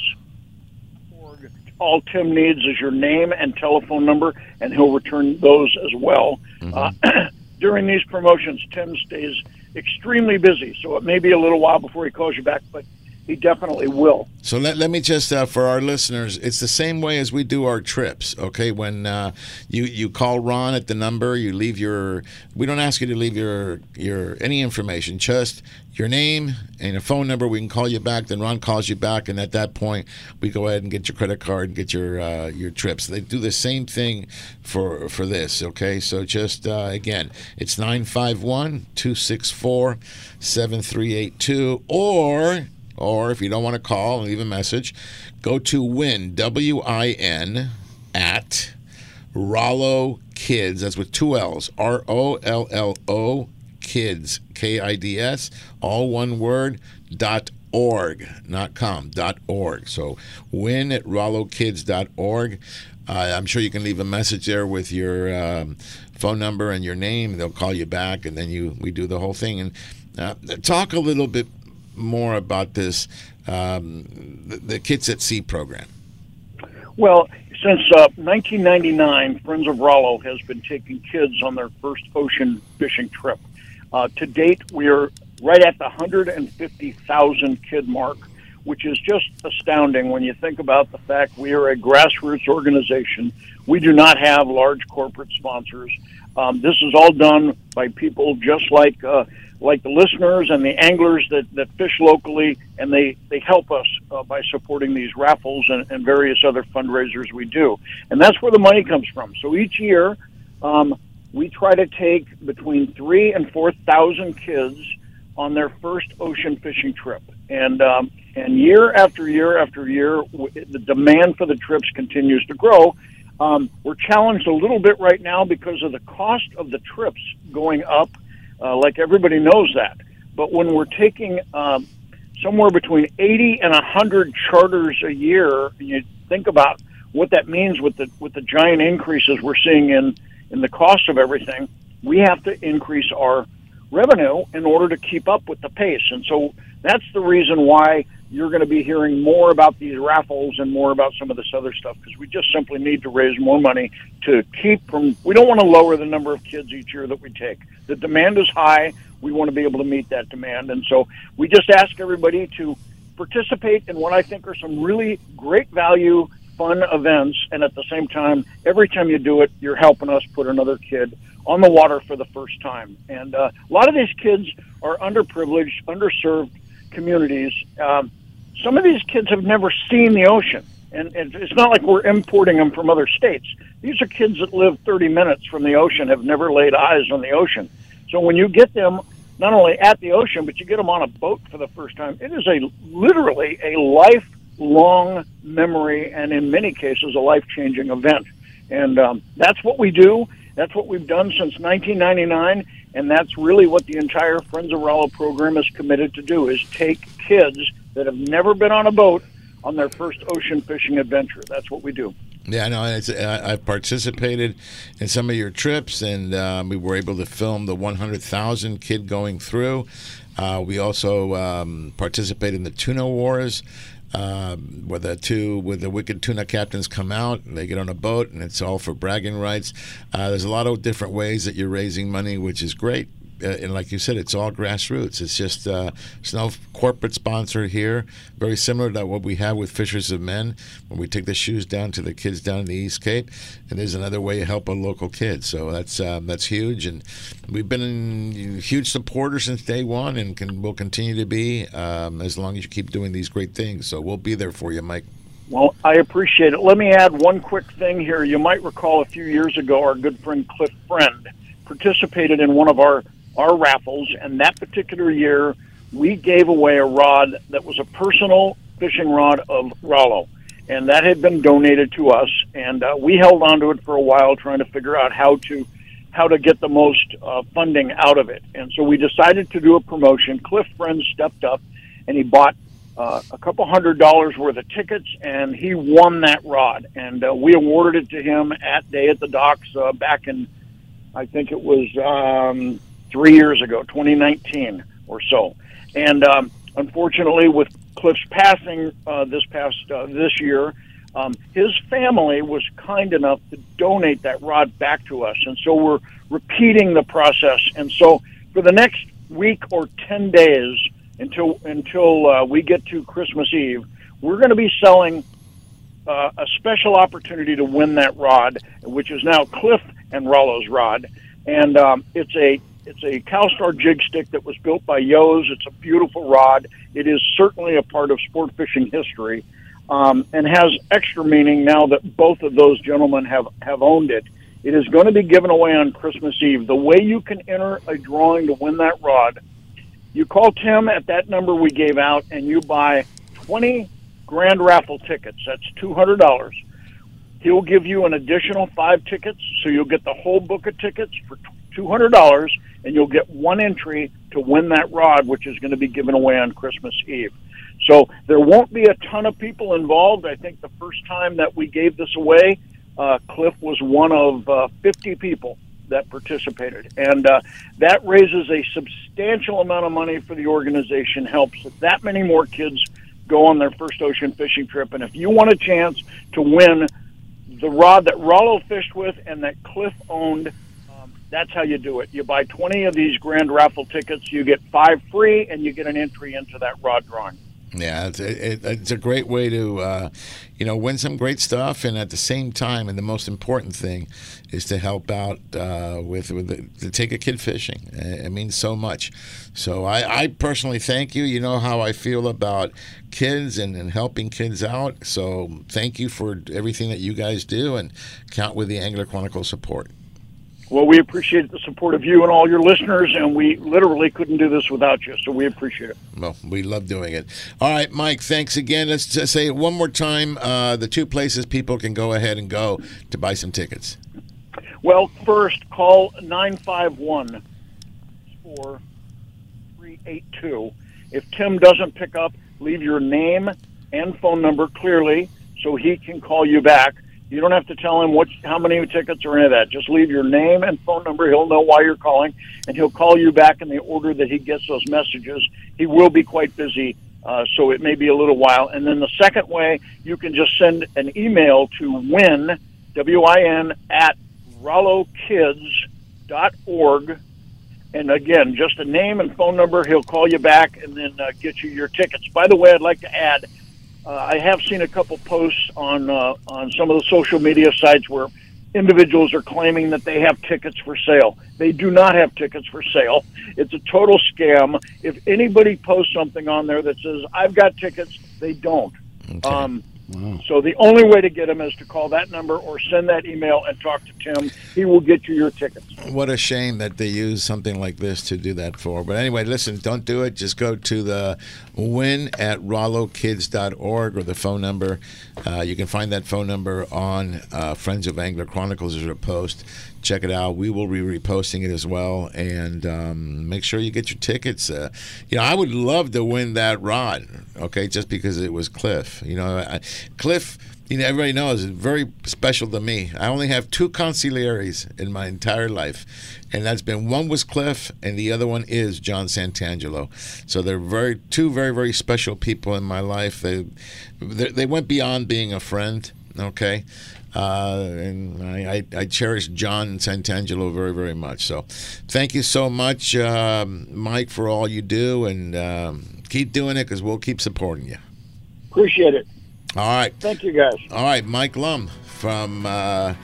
All Tim needs is your name and telephone number, and he'll return those as well. Uh, (clears throat) during these promotions, Tim stays extremely busy, so it may be a little while before he calls you back, but he definitely will. So let, let me just uh, for our listeners, it's the same way as we do our trips. Okay, when uh, you you call Ron at the number, you leave your. We don't ask you to leave your your any information, just your name and a phone number. We can call you back. Then Ron calls you back, and at that point, we go ahead and get your credit card and get your uh, your trips. They do the same thing for for this. Okay, so just uh, again, it's 951 264 7382 or or if you don't want to call and leave a message, go to win, W I N, at Rollo Kids. That's with two L's, R O L L O Kids, K I D S, all one word, dot org, not com, dot org. So win at rollokids.org. Uh, I'm sure you can leave a message there with your um, phone number and your name. They'll call you back, and then you we do the whole thing. And uh, talk a little bit more about this um, the, the Kids at Sea program. Well, since uh, 1999, Friends of Rollo has been taking kids on their first ocean fishing trip. Uh, to date, we are right at the 150,000 kid mark, which is just astounding when you think about the fact we are a grassroots organization. We do not have large corporate sponsors. Um, this is all done by people just like uh, like the listeners and the anglers that, that fish locally, and they, they help us uh, by supporting these raffles and, and various other fundraisers we do. And that's where the money comes from. So each year, um, we try to take between three and four thousand kids on their first ocean fishing trip, and um, and year after year after year, the demand for the trips continues to grow. Um, we're challenged a little bit right now because of the cost of the trips going up uh, like everybody knows that. But when we're taking um, somewhere between 80 and 100 charters a year, and you think about what that means with the with the giant increases we're seeing in in the cost of everything, we have to increase our revenue in order to keep up with the pace. And so that's the reason why you're going to be hearing more about these raffles and more about some of this other stuff because we just simply need to raise more money to keep from. We don't want to lower the number of kids each year that we take. The demand is high. We want to be able to meet that demand, and so we just ask everybody to participate in what I think are some really great value, fun events, and at the same time, every time you do it, you're helping us put another kid on the water for the first time. And uh, a lot of these kids are underprivileged, underserved communities. Um, some of these kids have never seen the ocean. And and it's not like we're importing them from other states. These are kids that live 30 minutes from the ocean, have never laid eyes on the ocean. So when you get them not only at the ocean, but you get them on a boat for the first time, it is a literally a lifelong memory, and in many cases, a life changing event. And um, that's what we do. That's what we've done since 1999, and that's really what the entire Friends of Rollo program is committed to do: is take kids that have never been on a boat on their first ocean fishing adventure. That's what we do. Yeah, I know. I've participated in some of your trips, and um, we were able to film the 100,000 kid going through. Uh, we also um, participated in the tuna wars. Uh, where the two, where the wicked tuna captains come out and they get on a boat, and it's all for bragging rights. Uh, there's a lot of different ways that you're raising money, which is great uh, and like you said, it's all grassroots. It's just uh, there's no corporate sponsor here. Very similar to what we have with Fishers of Men, when we take the shoes down to the kids down in the East Cape, and there's another way to help a local kid. So that's um, that's huge, and we've been huge supporters since day one, and can will continue to be um, as long as you keep doing these great things. So we'll be there for you, Mike. Well, I appreciate it. Let me add one quick thing here. You might recall a few years ago, our good friend Cliff Friend participated in one of our our raffles, and that particular year, we gave away a rod that was a personal fishing rod of Rollo, and that had been donated to us, and uh, we held on to it for a while, trying to figure out how to how to get the most uh, funding out of it. And so we decided to do a promotion. Cliff Friends stepped up, and he bought uh, a couple hundred dollars worth of tickets, and he won that rod. And uh, we awarded it to him at Day at the Docks uh, back in, I think it was um, three years ago, 2019 or so. And um, unfortunately, with Cliff's passing uh, this past uh, this year, um, his family was kind enough to donate that rod back to us, and so we're repeating the process. And so, for the next week or ten days until until uh, we get to Christmas Eve, we're going to be selling uh, a special opportunity to win that rod, which is now Cliff and Rollo's rod, and um, it's a it's a CalStar jig stick that was built by Yo's. It's a beautiful rod. It is certainly a part of sport fishing history, um, and has extra meaning now that both of those gentlemen have have owned it. It is going to be given away on Christmas Eve. The way you can enter a drawing to win that rod, you call Tim at that number we gave out, and you buy twenty grand raffle tickets. That's two hundred dollars. He'll give you an additional five tickets, so you'll get the whole book of tickets for two hundred dollars, and you'll get one entry to win that rod, which is going to be given away on Christmas Eve. So there won't be a ton of people involved. I think the first time that we gave this away, uh, Cliff was one of uh, 50 people that participated. And uh, that raises a substantial amount of money for the organization, helps that many more kids go on their first ocean fishing trip. And if you want a chance to win the rod that Rollo fished with and that Cliff owned, that's how you do it. You buy 20 of these grand raffle tickets, you get five free, and you get an entry into that rod drawing. Yeah, it's a, it's a great way to, uh, you know, win some great stuff, and at the same time, and the most important thing is to help out uh, with with the, to take a kid fishing. It means so much. So I, I personally thank you. You know how I feel about kids and, and helping kids out. So thank you for everything that you guys do, and count with the Angler Chronicle support. Well, we appreciate the support of you and all your listeners, and we literally couldn't do this without you. So we appreciate it. Well, we love doing it. All right, Mike, thanks again. Let's just say it one more time uh, the two places people can go ahead and go to buy some tickets. Well, first, call 951 4382. If Tim doesn't pick up, leave your name and phone number clearly so he can call you back. You don't have to tell him what, how many tickets or any of that. Just leave your name and phone number. He'll know why you're calling, and he'll call you back in the order that he gets those messages. He will be quite busy, uh, so it may be a little while. And then the second way, you can just send an email to win, W-I-N, at rollokids.org. And again, just a name and phone number. He'll call you back and then uh, get you your tickets. By the way, I'd like to add, uh, I have seen a couple posts on uh, on some of the social media sites where individuals are claiming that they have tickets for sale. They do not have tickets for sale. It's a total scam. If anybody posts something on there that says I've got tickets, they don't. Um, So the only way to get them is to call that number or send that email and talk to Tim. He will get you your tickets. What a shame that they use something like this to do that for. But anyway, listen, don't do it. Just go to the win at rollokids.org or the phone number. Uh, you can find that phone number on uh, Friends of Angler Chronicles. There's a post. Check it out. We will be reposting it as well. And um, make sure you get your tickets. Uh, you know, I would love to win that rod, okay, just because it was Cliff. You know, I, Cliff you know, everybody knows it's very special to me. I only have two consiglieres in my entire life, and that's been one was Cliff, and the other one is John Santangelo. So they're very two very very special people in my life. They they, they went beyond being a friend. Okay. Uh, and I, I, I cherish John Santangelo very, very much. So, thank you so much, um, Mike, for all you do, and um, keep doing it because we'll keep supporting you. Appreciate it. All right. Thank you, guys. All right, Mike Lum from uh,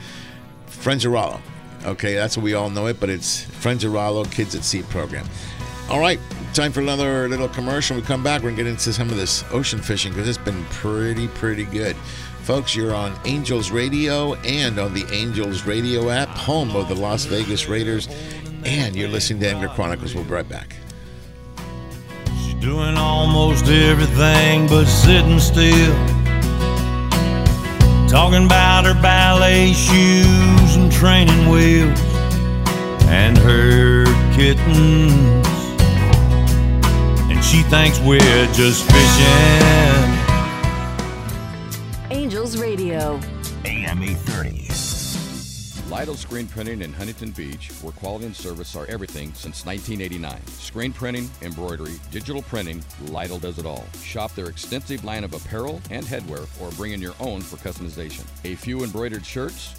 Friends of Rollo. Okay, that's what we all know it, but it's Friends of Rollo Kids at Sea program. All right, time for another little commercial. We come back, we're going to get into some of this ocean fishing because it's been pretty, pretty good. Folks, you're on Angels Radio and on the Angels Radio app, home of the Las Vegas Raiders, and you're listening to Angler Chronicles. We'll be right back. She's doing almost everything but sitting still. Talking about her ballet shoes and training wheels and her kittens. And she thinks we're just fishing. Angels Radio. AM 830. Lytle Screen Printing in Huntington Beach, where quality and service are everything since 1989. Screen printing, embroidery, digital printing, Lytle does it all. Shop their extensive line of apparel and headwear or bring in your own for customization. A few embroidered shirts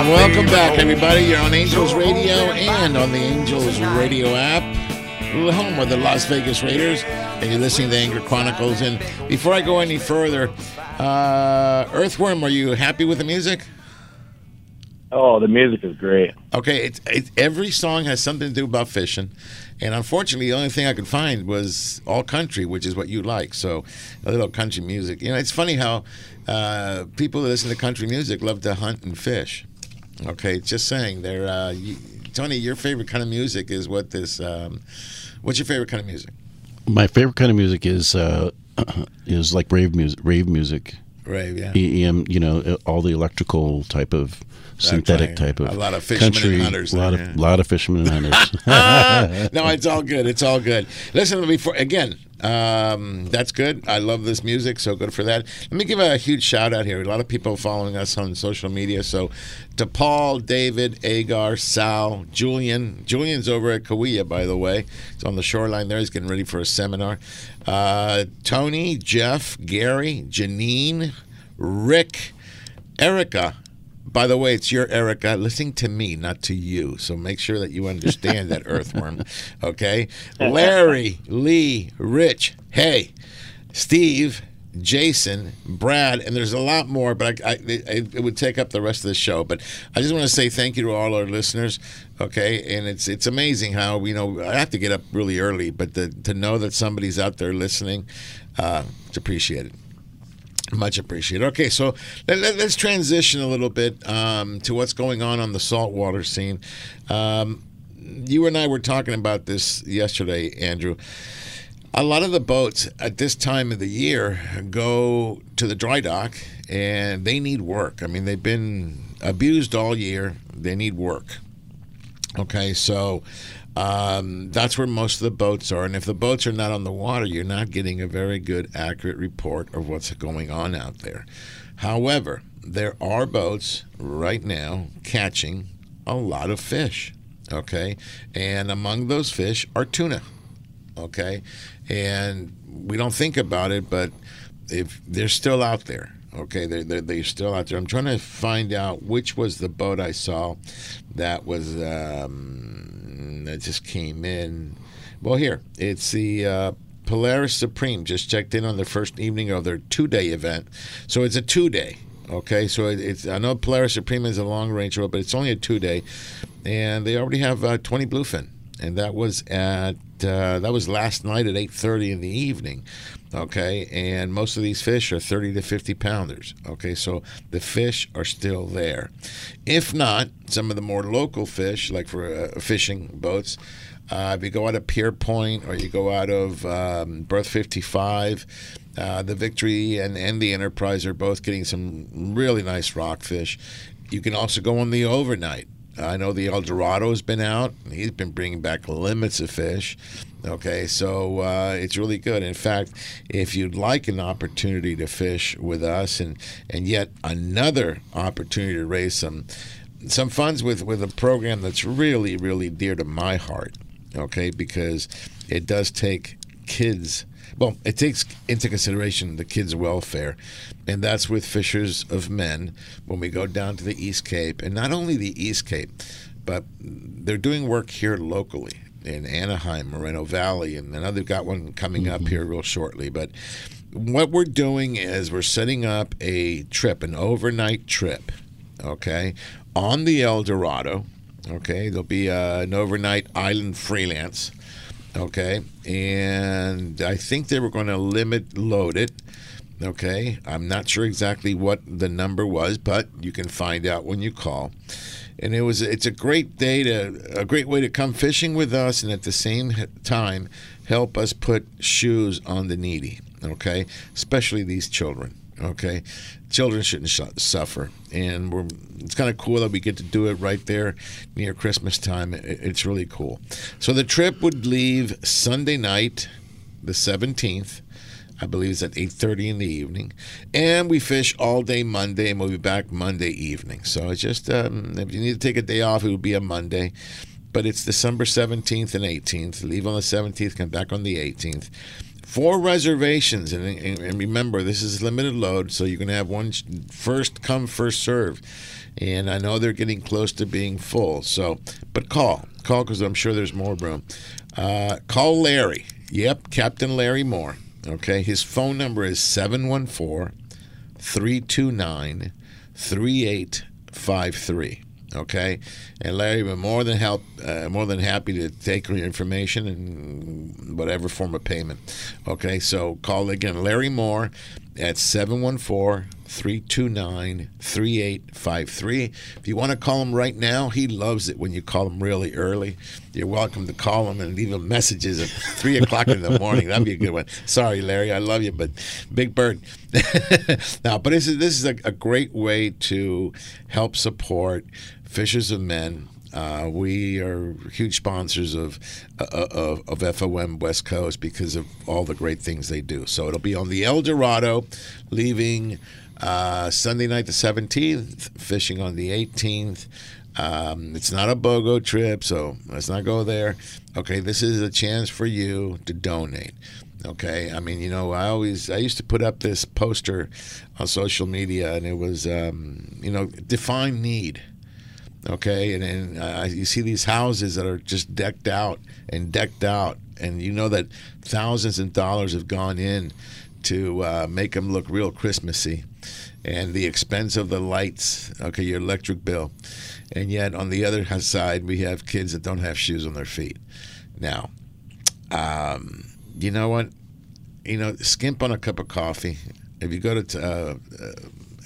Down Welcome back, hole. everybody. You're on Angels Radio and on the Angels Radio app, We're home with the Las Vegas Raiders, and you're listening to Angler Chronicles. And before I go any further, uh, Earthworm, are you happy with the music? Oh, the music is great. Okay, it's, it's, every song has something to do about fishing, and unfortunately, the only thing I could find was all country, which is what you like. So, a little country music. You know, it's funny how uh, people that listen to country music love to hunt and fish. Okay, just saying. They're uh, you, Tony, your favorite kind of music is what this. Um, what's your favorite kind of music? My favorite kind of music is uh, (clears throat) is like rave music. Rave music. Rave, yeah. EM, you know, all the electrical type of synthetic right. type of A lot of fishermen and hunters A lot there, of lot of fishermen and hunters. (laughs) (laughs) no, it's all good. It's all good. Listen, to me before again, um, that's good. I love this music, so good for that. Let me give a huge shout out here. A lot of people following us on social media. So, to Paul, David, Agar, Sal, Julian. Julian's over at Kauai, by the way. He's on the shoreline there. He's getting ready for a seminar. Uh, Tony, Jeff, Gary, Janine, Rick, Erica. By the way, it's your Erica listening to me, not to you. So make sure that you understand that, (laughs) Earthworm. Okay? Larry, Lee, Rich, hey, Steve, Jason, Brad, and there's a lot more, but I, I, it, would take up the rest of the show. But I just want to say thank you to all our listeners. Okay, and it's it's amazing how you know I have to get up really early, but the, to know that somebody's out there listening, uh, it's appreciated. Much appreciated. Okay, so let, let, us transition a little bit um, to what's going on on the saltwater scene. Um, you and I were talking about this yesterday, Andrew. A lot of the boats at this time of the year go to the dry dock and they need work. I mean, they've been abused all year, they need work. Okay, so um, that's where most of the boats are. And if the boats are not on the water, you're not getting a very good, accurate report of what's going on out there. However, there are boats right now catching a lot of fish. Okay, and among those fish are tuna. Okay, and we don't think about it, but if they're still out there. Okay, they're, they're, they're still out there. I'm trying to find out which was the boat I saw that was um, that just came in. Well, here it's the uh, Polaris Supreme. Just checked in on the first evening of their two-day event, so it's a two-day. Okay, so it's I know Polaris Supreme is a long-range boat, but it's only a two-day, and they already have uh, 20 bluefin. and that was at uh, that was last night at 8:30 in the evening. Okay, and most of these fish are 30 to 50 pounders. Okay, so the fish are still there. If not, some of the more local fish, like for uh, fishing boats, uh, if you go out of Pierpoint or you go out of um, Berth 55, uh, the Victory and, and the Enterprise are both getting some really nice rockfish. You can also go on the overnight. I know the El Dorado's been out. He's been bringing back limits of fish. Okay, so uh, it's really good. In fact, if you'd like an opportunity to fish with us and, and yet another opportunity to raise some some funds with, with a program that's really, really dear to my heart, okay, because it does take kids well, it takes into consideration the kids' welfare, and that's with Fishers of Men when we go down to the East Cape, and not only the East Cape, but they're doing work here locally in Anaheim, Moreno Valley, and I know they've got one coming up here real shortly. But what we're doing is we're setting up a trip, an overnight trip, okay, on the El Dorado. Okay, there'll be uh, an overnight island freelance. Okay, and I think they were going to limit load it. Okay, I'm not sure exactly what the number was, but you can find out when you call. And it was it's a great day to a great way to come fishing with us, and at the same time help us put shoes on the needy. Okay, especially these children. Okay, children shouldn't sh- suffer, and it's kind of cool that we get to do it right there near Christmas time. It, it's really cool. So the trip would leave Sunday night, the seventeenth. I believe it's at eight thirty in the evening, and we fish all day Monday, and we'll be back Monday evening. So it's just um, if you need to take a day off, it would be a Monday. But it's December seventeenth and eighteenth. Leave on the seventeenth, come back on the eighteenth four reservations and, and, remember this is limited load so you can have one first come first serve and i know they're getting close to being full so but call call because i'm sure there's more room. Uh, call larry. Yep captain larry moore okay? His phone number is 714 329 3853 Okay, and Larry, we're more than help, uh, more than happy to take your information in whatever form of payment. Okay, so call again, Larry Moore, at 714 329 3853. If you want to call him right now, he loves it when you call him really early. You're welcome to call him and leave him (laughs) messages at 3 o'clock in the morning. That'd be a good one. Sorry, Larry, I love you, but Big Bird. (laughs) now, but this is, this is a, a great way to help support Fishers of Men. Uh, we are huge sponsors of, uh, of of FOM West Coast because of all the great things they do. So it'll be on the El Dorado, leaving uh, Sunday night the 17th, fishing on the 18th. Um, it's not a BOGO trip, so let's not go there. Okay, this is a chance for you to donate. Okay, I mean, you know, I always I used to put up this poster on social media, and it was, um, you know, define need okay? And, and uh, you see these houses that are just decked out and decked out. And you know that thousands of dollars have gone in to uh, make them look real christmassy and the expense of the lights okay your electric bill. And yet on the other side we have kids that don't have shoes on their feet. Now um, you know what? You know skimp on a cup of coffee. If you go to uh, uh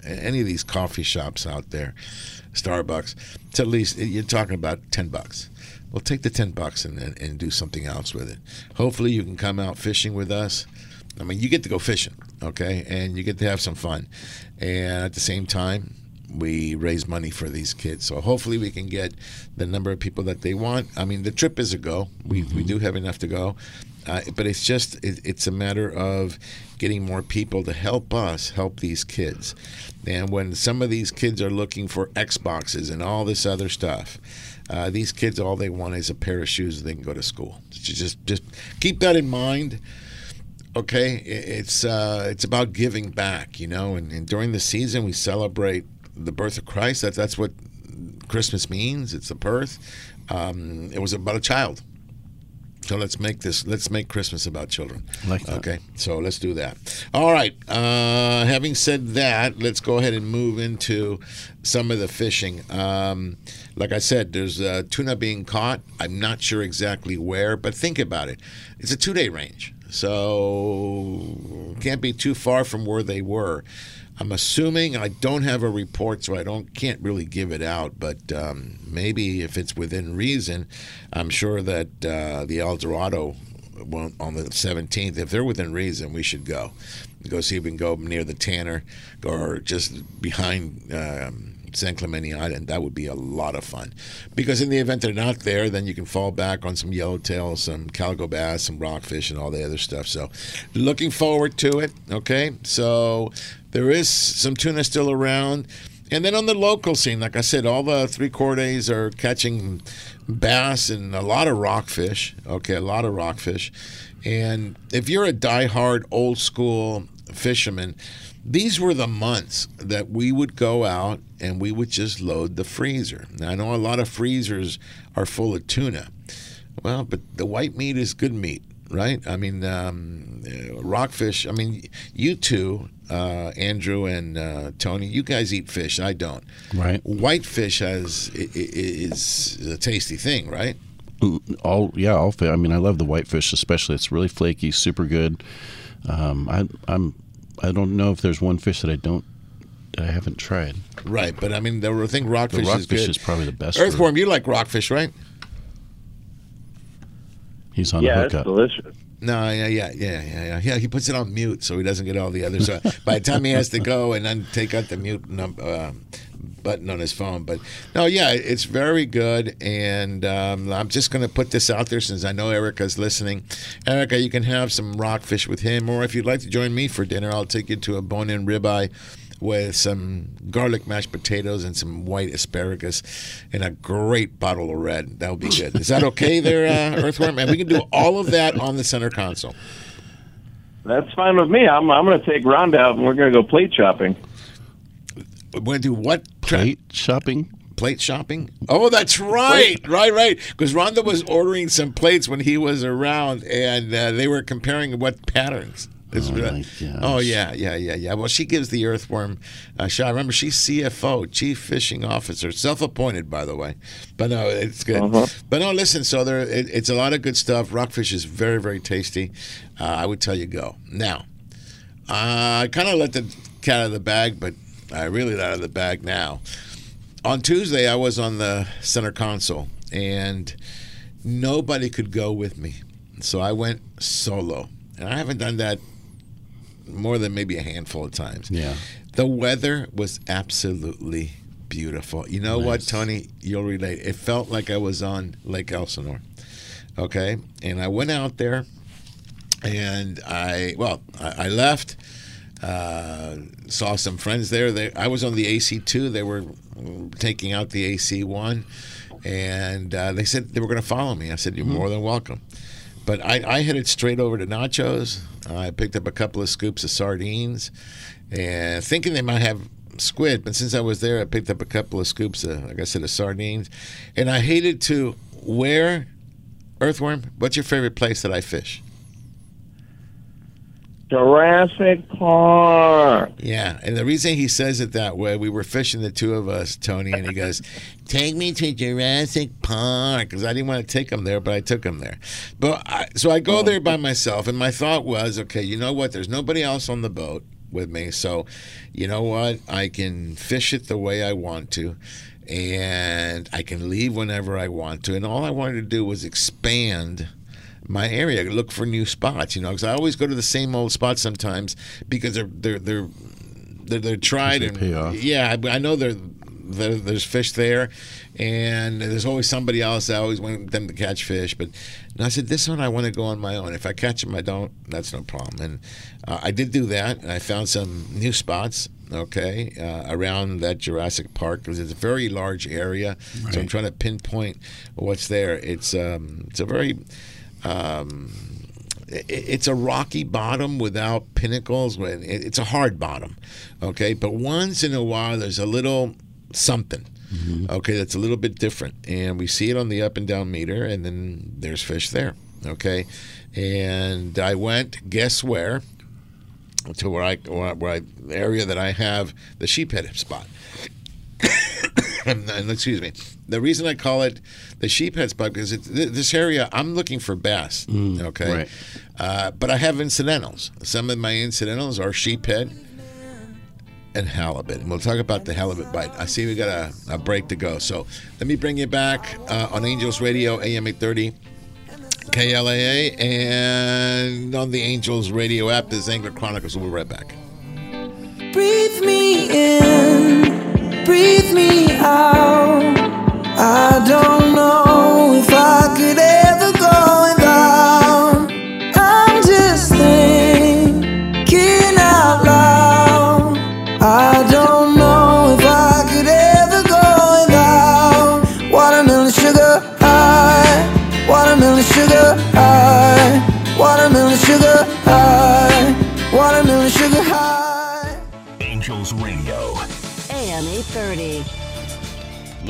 any of these coffee shops out there Starbucks, it's at least you're talking about ten bucks. Well, take the ten bucks and, and, and do something else with it. Hopefully, you can come out fishing with us. I mean, you get to go fishing, okay, and you get to have some fun, and at the same time, we raise money for these kids. So hopefully, we can get the number of people that they want. I mean, the trip is a go. We mm-hmm. we do have enough to go. Uh, but it's just it, it's a matter of getting more people to help us help these kids. And when some of these kids are looking for xboxes and all this other stuff uh, these kids all they want is a pair of shoes they can go to school. Just just keep that in mind okay? It's uh, it's about giving back you know? And, and during the season we celebrate the birth of christ. That's that's what christmas means. It's a birth. Um, it was about a child So let's make this. Let's make Christmas about children. Like that. Okay, so let's do that. All right. Uh, having said that, let's go ahead and move into some of the fishing. Um, like I said, there's uh, tuna being caught. I'm not sure exactly where, but think about it. It's a two-day range, so can't be too far from where they were. I'm assuming I don't have a report, so I don't can't really give it out. But um, maybe if it's within reason, I'm sure that uh, the El Dorado on the 17th. If they're within reason, we should go. Go see if we can go near the Tanner or just behind. Um, San Clemente Island. That would be a lot of fun. Because in the event they're not there, then you can fall back on some yellowtail, some calico bass, some rockfish, and all the other stuff. So, looking forward to it. Okay, so there is some tuna still around. And then on the local scene, like I said, all the three quarters are catching bass and a lot of rockfish. Okay, a lot of rockfish. And if you're a die-hard old school fisherman, these were the months that we would go out and we would just load the freezer. Now, I know a lot of freezers are full of tuna. Well, but the white meat is good meat, right? I mean, um, uh, rockfish. I mean, you two, uh, Andrew and uh, Tony, you guys eat fish. I don't. Right. Whitefish has i- i- is a tasty thing, right? all yeah all i mean i love the whitefish especially it's really flaky super good um, I, i'm i don't know if there's one fish that i don't that i haven't tried Right, but I mean, the I think rockfish, is rockfish good. is probably the best for- Earthworm, you like rockfish, right? he's on yeah, a it's hookup delicious. No, yeah, yeah, yeah, yeah, yeah. He puts it on mute so he doesn't get all the others. So (laughs) by the time he has to go and then take out the mute num- uh, button on his phone, but no, yeah, it's very good. And um, I'm just going to put this out there since I know Erica's listening. Erica, you can have some rockfish with him, or if you'd like to join me for dinner, I'll take you to a bone-in ribeye with some garlic mashed potatoes and some white asparagus and a great bottle of red. That would be good. Is that okay there, uh, (laughs) Earthworm? And we can do all of that on the center console. That's fine with me. I'm I'm going to take Rhonda out and we're going to go plate shopping. We're going to do what? Plate shopping? Plate shopping? Oh, that's right. Right, right. Because Rhonda was ordering some plates when he was around, and uh, they were comparing what patterns. It's Oh, re- my gosh. oh, yeah, yeah, yeah, yeah. Well, she gives the earthworm a shot. Remember, she's CFO, Chief Fishing Officer, self-appointed, by the way. But no, it's good. Uh-huh. But no, listen. So there, it, it's a lot of good stuff. Rockfish is very, very tasty. Uh, I would tell you go now. Uh, I kind of let the cat out of the bag, but I really let out of the bag now. On Tuesday, I was on the center console, and nobody could go with me, so I went solo. And I haven't done that more than maybe a handful of times. Yeah. The weather was absolutely beautiful. You know what, Tony? You'll relate. It felt like I was on Lake Elsinore. Okay, and I went out there, and I well, I, I left. Uh, saw some friends there. They, I was on the AC two. They were taking out the AC one, and uh, they said they were going to follow me. I said, "You're more than welcome." But I, I headed straight over to Nachos. I picked up a couple of scoops of sardines, and thinking they might have squid. But since I was there, I picked up a couple of scoops of, like I said, of sardines. And I hated to where earthworm. What's your favorite place that I fish? Jurassic Park. Yeah, and the reason he says it that way, we were fishing the two of us, Tony, and he goes, "Take me to Jurassic Park," because I didn't want to take him there, but I took him there. But I, so I go oh. there by myself, and my thought was, okay, you know what? There's nobody else on the boat with me, so you know what? I can fish it the way I want to. And I can leave whenever I want to. And all I wanted to do was expand my area, look for new spots. You know, because I always go to the same old spots sometimes because they're they're they're they're, they're tried They and yeah, I, I know there, there there's fish there, and there's always somebody else. I always want them to catch fish, but and I said this one I want to go on my own. If I catch them, I don't. That's no problem. And uh, I did do that, and I found some new spots. Okay, uh, around that Jurassic Park because it's a very large area, so I'm trying to pinpoint what's there. It's um, it's a very um, it's a rocky bottom without pinnacles. It- It's a hard bottom, okay. But once in a while, there's a little something, okay, that's a little bit different, and we see it on the up and down meter, and then there's fish there. Okay, and I went. Guess where? To where I where I the area that I have the sheephead spot. And, and excuse me. The reason I call it the sheephead spot because it's, th- this area I'm looking for bass. okay, right. uh, but I have incidentals. Some of my incidentals are sheephead and halibut. And we'll talk about the halibut bite. I see we got a, a break to go. So let me bring you back uh, on Angels Radio, AM 830. KLAA and on the Angels Radio app, this is Angler Chronicles. We'll be right back. Breathe me in, breathe me out. I don't know if I could ever go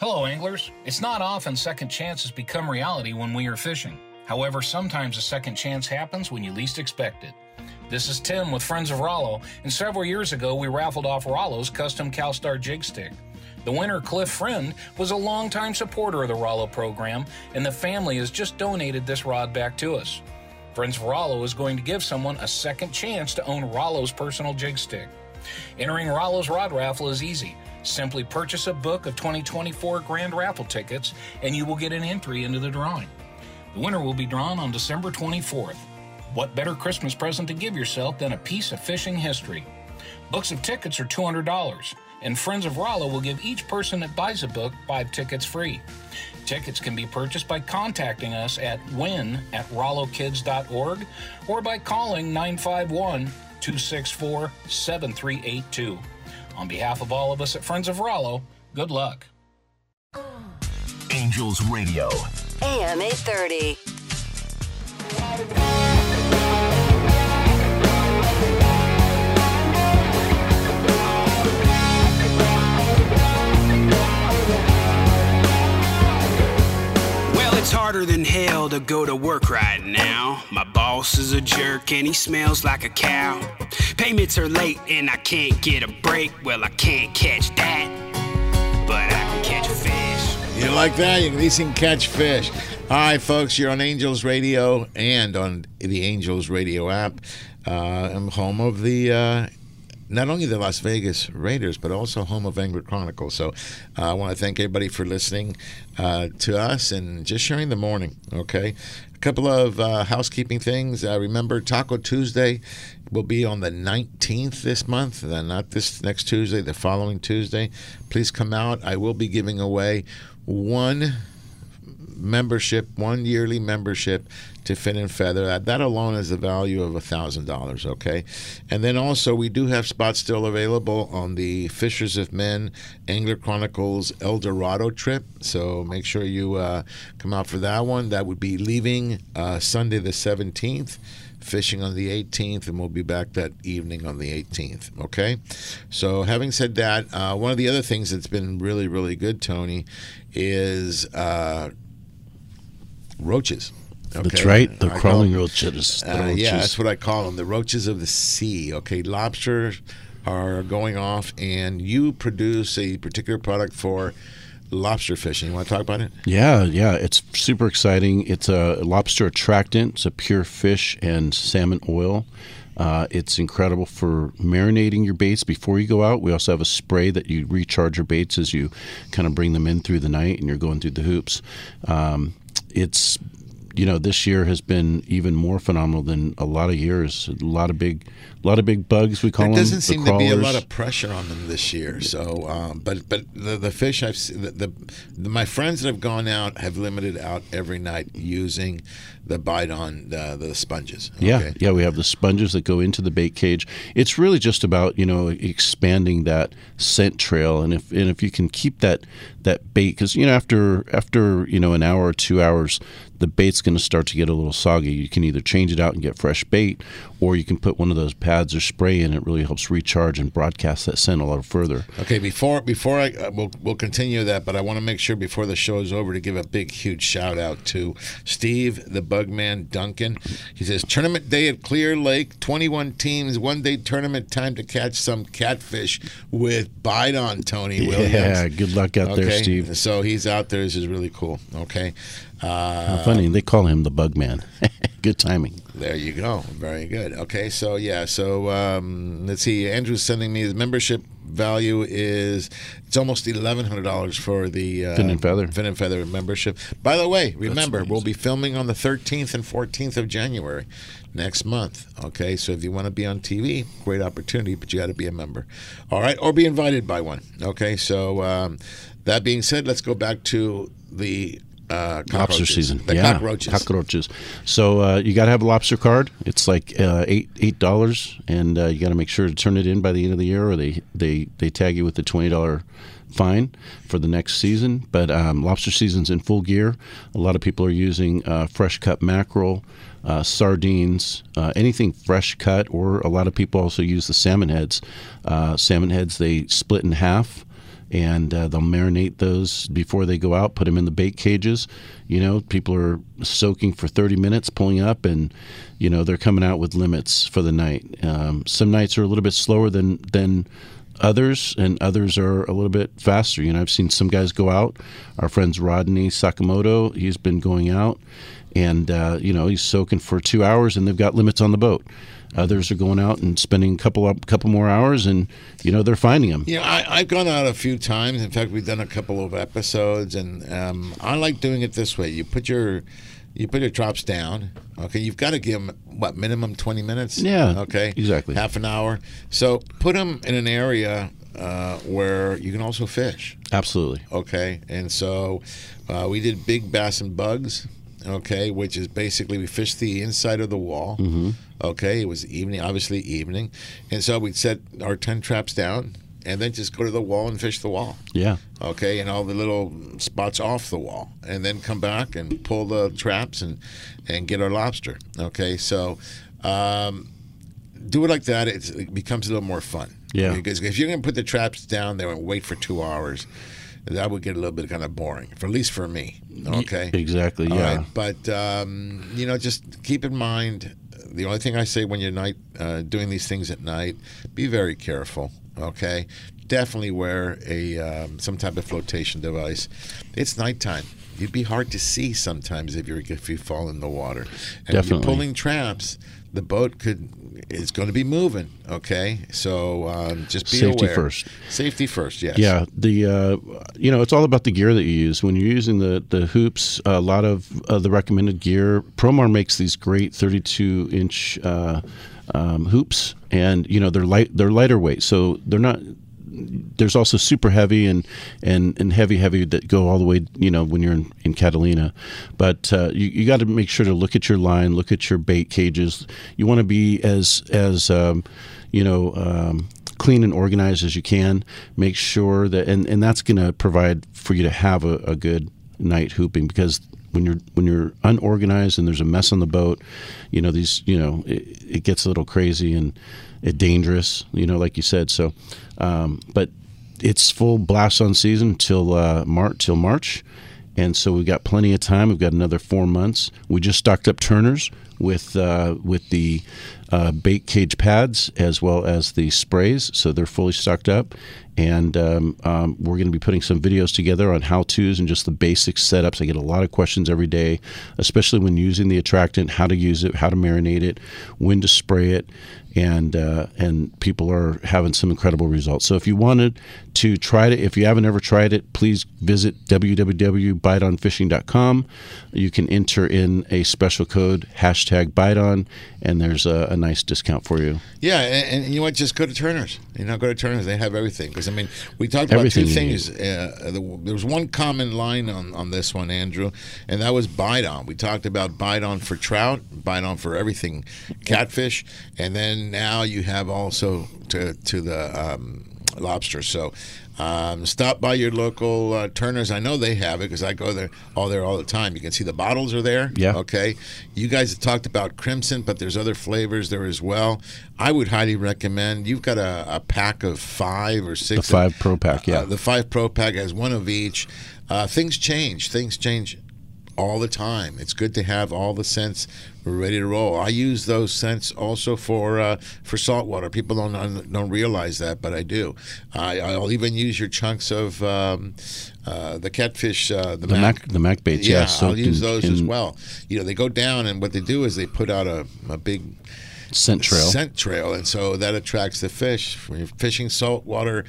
Hello, anglers. It's not often second chances become reality when we are fishing. However, sometimes a second chance happens when you least expect it. This is Tim with Friends of Rollo, and several years ago we raffled off Rollo's custom CalStar jig stick. The winner, Cliff Friend, was a longtime supporter of the Rollo program, and the family has just donated this rod back to us. Friends of Rollo is going to give someone a second chance to own Rollo's personal jig stick. Entering Rollo's Rod Raffle is easy. Simply purchase a book of 2024 Grand Raffle tickets and you will get an entry into the drawing. The winner will be drawn on December 24th. What better Christmas present to give yourself than a piece of fishing history? Books of tickets are $200, and Friends of Rollo will give each person that buys a book five tickets free. Tickets can be purchased by contacting us at win at rollokids.org or by calling 951 264 7382. On behalf of all of us at Friends of Rollo, good luck. Angels Radio. AM 830. It's harder than hell to go to work right now. My boss is a jerk and he smells like a cow. Payments are late and I can't get a break. Well, I can't catch that, but I can catch a fish. You like that? You at least can catch fish. All right, folks, you're on Angels Radio and on the Angels Radio app. Uh, I'm home of the uh, not only the Las Vegas Raiders, but also home of Angler Chronicles. So uh, I want to thank everybody for listening uh, to us and just sharing the morning. Okay, a couple of uh, housekeeping things. Uh, remember, Taco Tuesday will be on the 19th this month, uh, not this next Tuesday, the following Tuesday. Please come out. I will be giving away one membership, one yearly membership to Fin and Feather. That, that alone is the value of $1,000, okay? And then also, we do have spots still available on the Fishers of Men Angler Chronicles El Dorado trip. So make sure you uh, come out for that one. That would be leaving uh, Sunday the 17th fishing on the 18th, and we'll be back that evening on the 18th. Okay? So, having said that, uh, one of the other things that's been really, really good, Tony, is uh, roaches. That's right, the I crawling them- roaches, Uh, yeah, that's what I call them, the roaches of the sea. Okay, lobsters are going off, and you produce a particular product for lobster fishing. You want to talk about it? Yeah, yeah, it's super exciting. It's a lobster attractant. It's a pure fish and salmon oil. Uh, it's incredible for marinating your baits before you go out. We also have a spray that you recharge your baits as you kind of bring them in through the night and you're going through the hoops. Um, it's you know this year has been even more phenomenal than a lot of years. A lot of big, a lot of big bugs. We call there them. doesn't the seem to be a lot of pressure on them this year. So, um, but but the, the fish I've seen, the, the, the my friends that have gone out have limited out every night using the bite on the, the sponges. Yeah, yeah, we have the sponges that go into the bait cage. It's really just about you know expanding that scent trail, and if and if you can keep that that bait, because you know after after you know an hour or two hours, the bait's going to start to get a little soggy. You can either change it out and get fresh bait, or you can put one of those pads or spray in. It really helps recharge and broadcast that scent a lot further. Okay, before before I uh, we'll, we'll continue that, but I want to make sure before the show is over to give a big huge shout out to Steve the Bugman Duncan. He says tournament day at Clear Lake, 21 teams, one day tournament time to catch some catfish with bite on Tony Williams. Yeah, good luck out there, Steve. So he's out there. This is really cool. Okay. Uh, How funny they call him the Bug Man. (laughs) good timing. There you go. Very good. Okay, so yeah, so um, let's see. Andrew's sending me his membership value is it's almost eleven hundred dollars for the uh, Fin and Feather. Fin and Feather membership. By the way, remember we'll be filming on the thirteenth and fourteenth of January next month. Okay, so if you want to be on TV, great opportunity, but you got to be a member. All right, or be invited by one. Okay, so um, that being said, let's go back to the. Uh, lobster season. The yeah, cockroaches. Cockroaches. So uh, you got to have a lobster card. It's like uh, eight eight dollars, and uh, you got to make sure to turn it in by the end of the year, or they they they tag you with a twenty dollar fine for the next season. But um, lobster season's in full gear. A lot of people are using uh, fresh cut mackerel. Uh, sardines, uh, anything fresh cut, or a lot of people also use the salmon heads. Uh, salmon heads they split in half, and uh, they'll marinate those before they go out. Put them in the bait cages. You know, people are soaking for 30 minutes, pulling up, and you know they're coming out with limits for the night. Um, some nights are a little bit slower than than others, and others are a little bit faster. You know, I've seen some guys go out. Our friends Rodney Sakamoto, he's been going out, and uh, you know he's soaking for two hours, and they've got limits on the boat. Others are going out and spending a couple up, couple more hours, and you know they're finding them. Know, I, I've gone out a few times. In fact, we've done a couple of episodes, and um, I like doing it this way. You put your you put your drops down. Okay, you've got to give them what minimum twenty minutes. Yeah, Okay. exactly. Half an hour. So put them in an area uh, where you can also fish. Absolutely. Okay, and so uh, we did big bass and bugs. Okay, which is basically we fished the inside of the wall. Mhm. Okay, it was evening, obviously evening, and so we'd set our ten traps down and then just go to the wall and fish the wall. Yeah. Okay, and all the little spots off the wall, and then come back and pull the traps and and get our lobster. Okay, so. Um, do it like that. It's, it becomes a little more fun. Yeah. Because if you're going to put the traps down there and wait for two hours, that would get a little bit kind of boring, for at least for me. Okay. exactly, All yeah. right, But um, you know, just keep in mind the only thing I say when you're night uh, doing these things at night, be very careful. Okay. Definitely wear a um, some type of flotation device. It's nighttime. You'd be hard to see sometimes if you if you fall in the water. And if Definitely. you're pulling traps, the boat could is going to be moving. Okay, so um, just be Safety aware. first. Safety first. Yes. Yeah, the uh, you know it's all about the gear that you use. When you're using the the hoops, a lot of uh, the recommended gear. Promar makes these great 32 inch uh, um, hoops, and you know they're light. They're lighter weight, so they're not. There's also super heavy and, and, and heavy heavy that go all the way you know when you're in, in Catalina, but uh, you, you got to make sure to look at your line, look at your bait cages. You want to be as as um, you know um, clean and organized as you can. Make sure that, and, and that's going to provide for you to have a, a good night hooping because when you're when you're unorganized and there's a mess on the boat, you know these you know it, it gets a little crazy and dangerous. You know, like you said. So, um, but it's full blast on season till uh, March till March. And so we've got plenty of time. We've got another four months. We just stocked up turners. with uh, with the uh, bait cage pads as well as the sprays. So they're fully stocked up, and um, um, we're going to be putting some videos together on how tos and just the basic setups. I get a lot of questions every day, especially when using the attractant, how to use it, how to marinate it, when to spray it, and uh, and people are having some incredible results. So if you wanted to try it, if you haven't ever tried it, please visit www.biteonfishing.com. You can enter in a special code hashtag biteon, and there's a, a nice discount for you. Yeah, and, and you know what? Just go to Turner's. You know, go to Turner's. They have everything. Because I mean, we talked about Everything two things. Uh, there was one common line on, on this one, Andrew, and that was bite on. We talked about bite on for trout, bite on for everything, catfish, and then now you have also to to the um, lobster. So. Um, stop by your local uh, Turner's. I know they have it because I go there all there all the time. You can see the bottles are there. Yeah. Okay. You guys have talked about crimson, but there's other flavors there as well. I would highly recommend. You've got a, a pack of five or six. The five pro pack, yeah. Uh, the five pro pack has one of each. Uh, things change. Things change all the time. It's good to have all the scents ready to roll. I use those scents also for uh, for saltwater. People don't don't realize that, but I do. I, I'll even use your chunks of um, uh, the catfish, uh, the, The mac- the mac baits, yeah, I'll soaked use in- those as well. You know, they go down, and what they do is they put out a, a big Scent trail. scent trail, and so that attracts the fish. When you're fishing saltwater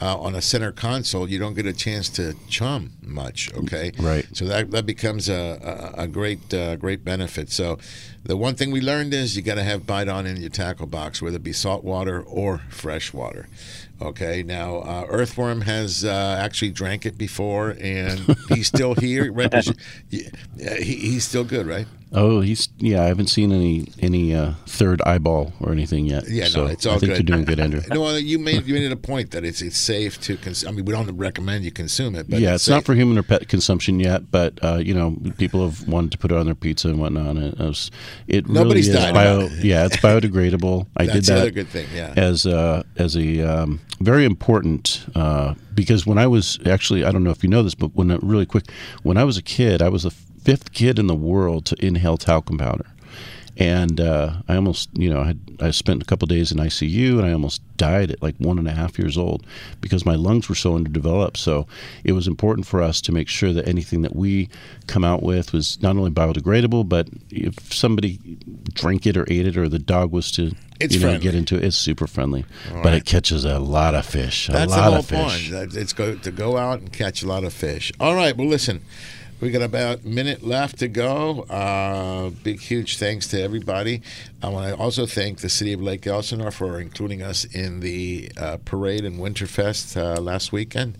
uh, on a center console, you don't get a chance to chum much. Okay, Right. So that that becomes a a, a great uh, great benefit. So the one thing we learned is you got to have bite on in your tackle box, whether it be saltwater or freshwater. Okay, now uh, Earthworm has uh, actually drank it before, and he's still here. Right? (laughs) yeah, he, he's still good, right? Oh, he's yeah. I haven't seen any any uh, third eyeball or anything yet. Yeah, so no, it's all I think good. you're doing good, Andrew. (laughs) no, you made you made it a point that it's it's safe to. consume. I mean, we don't recommend you consume it, but yeah, it's, it's not for human or pet consumption yet, but uh, you know, people have wanted to put it on their pizza and whatnot. And it, was, it Nobody's really is died bio. it. Yeah, it's biodegradable. (laughs) I did that good thing, yeah. as a as a um, very important uh, because when I was actually I don't know if you know this, but when really quick when I was a kid, I was the fifth kid in the world to inhale talcum powder. And uh, I almost, you know, I, had, I spent a couple days in ICU, and I almost died at like one and a half years old because my lungs were so underdeveloped. So it was important for us to make sure that anything that we come out with was not only biodegradable, but if somebody drank it or ate it, or the dog was to, It's you know, friendly. get into it, it's super friendly. All but right. it catches a lot of fish. That's a the lot whole of fish. point. It's go to go out and catch a lot of fish. All right. Well, listen, we got about a minute left to go. Uh, big, huge thanks to everybody. I want to also thank the city of Lake Elsinore for including us in the uh, parade and Winterfest uh, last weekend.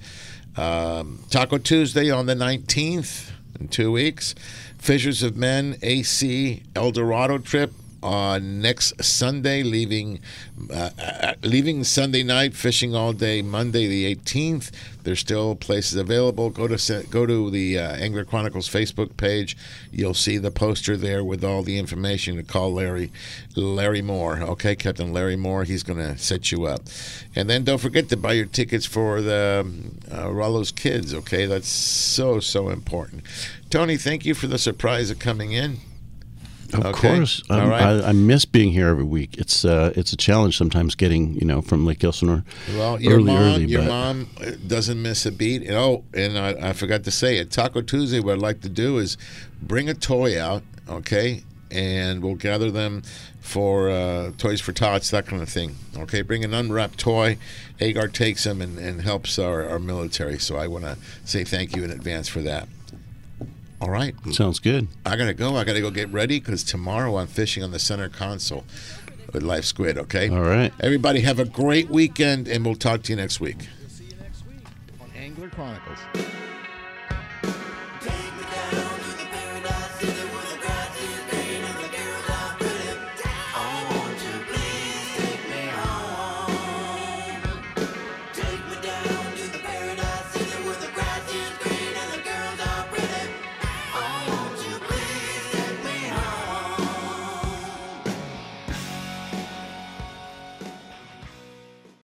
Um, Taco Tuesday on the 19th in two weeks. Fishers of Men AC El Dorado trip on next Sunday, leaving uh, uh, leaving Sunday night, fishing all day Monday the 18th. There's still places available. Go to go to the uh, Angler Chronicles Facebook page. You'll see the poster there with all the information to call Larry Larry Moore. Okay, Captain Larry Moore. He's going to set you up. And then don't forget to buy your tickets for the um, uh, Rollo's Kids. Okay, that's so so important. Tony, thank you for the surprise of coming in. Of Okay. course, All right. I, I miss being here every week. It's uh, it's a challenge sometimes getting you know from Lake Elsinore Well, your early, mom, early. your but mom uh, doesn't miss a beat. And, oh, and I, I forgot to say it. Taco Tuesday. What I'd like to do is bring a toy out, okay, and we'll gather them for uh, toys for tots, that kind of thing. Okay, bring an unwrapped toy. Agar takes them and, and helps our, our military. So I want to say thank you in advance for that. All right. sounds good. I gotta go. I gotta go get ready because tomorrow I'm fishing on the center console with Life Squid. Okay. All right. Everybody have a great weekend, and we'll talk to you next week. We'll you next week on Angler Chronicles.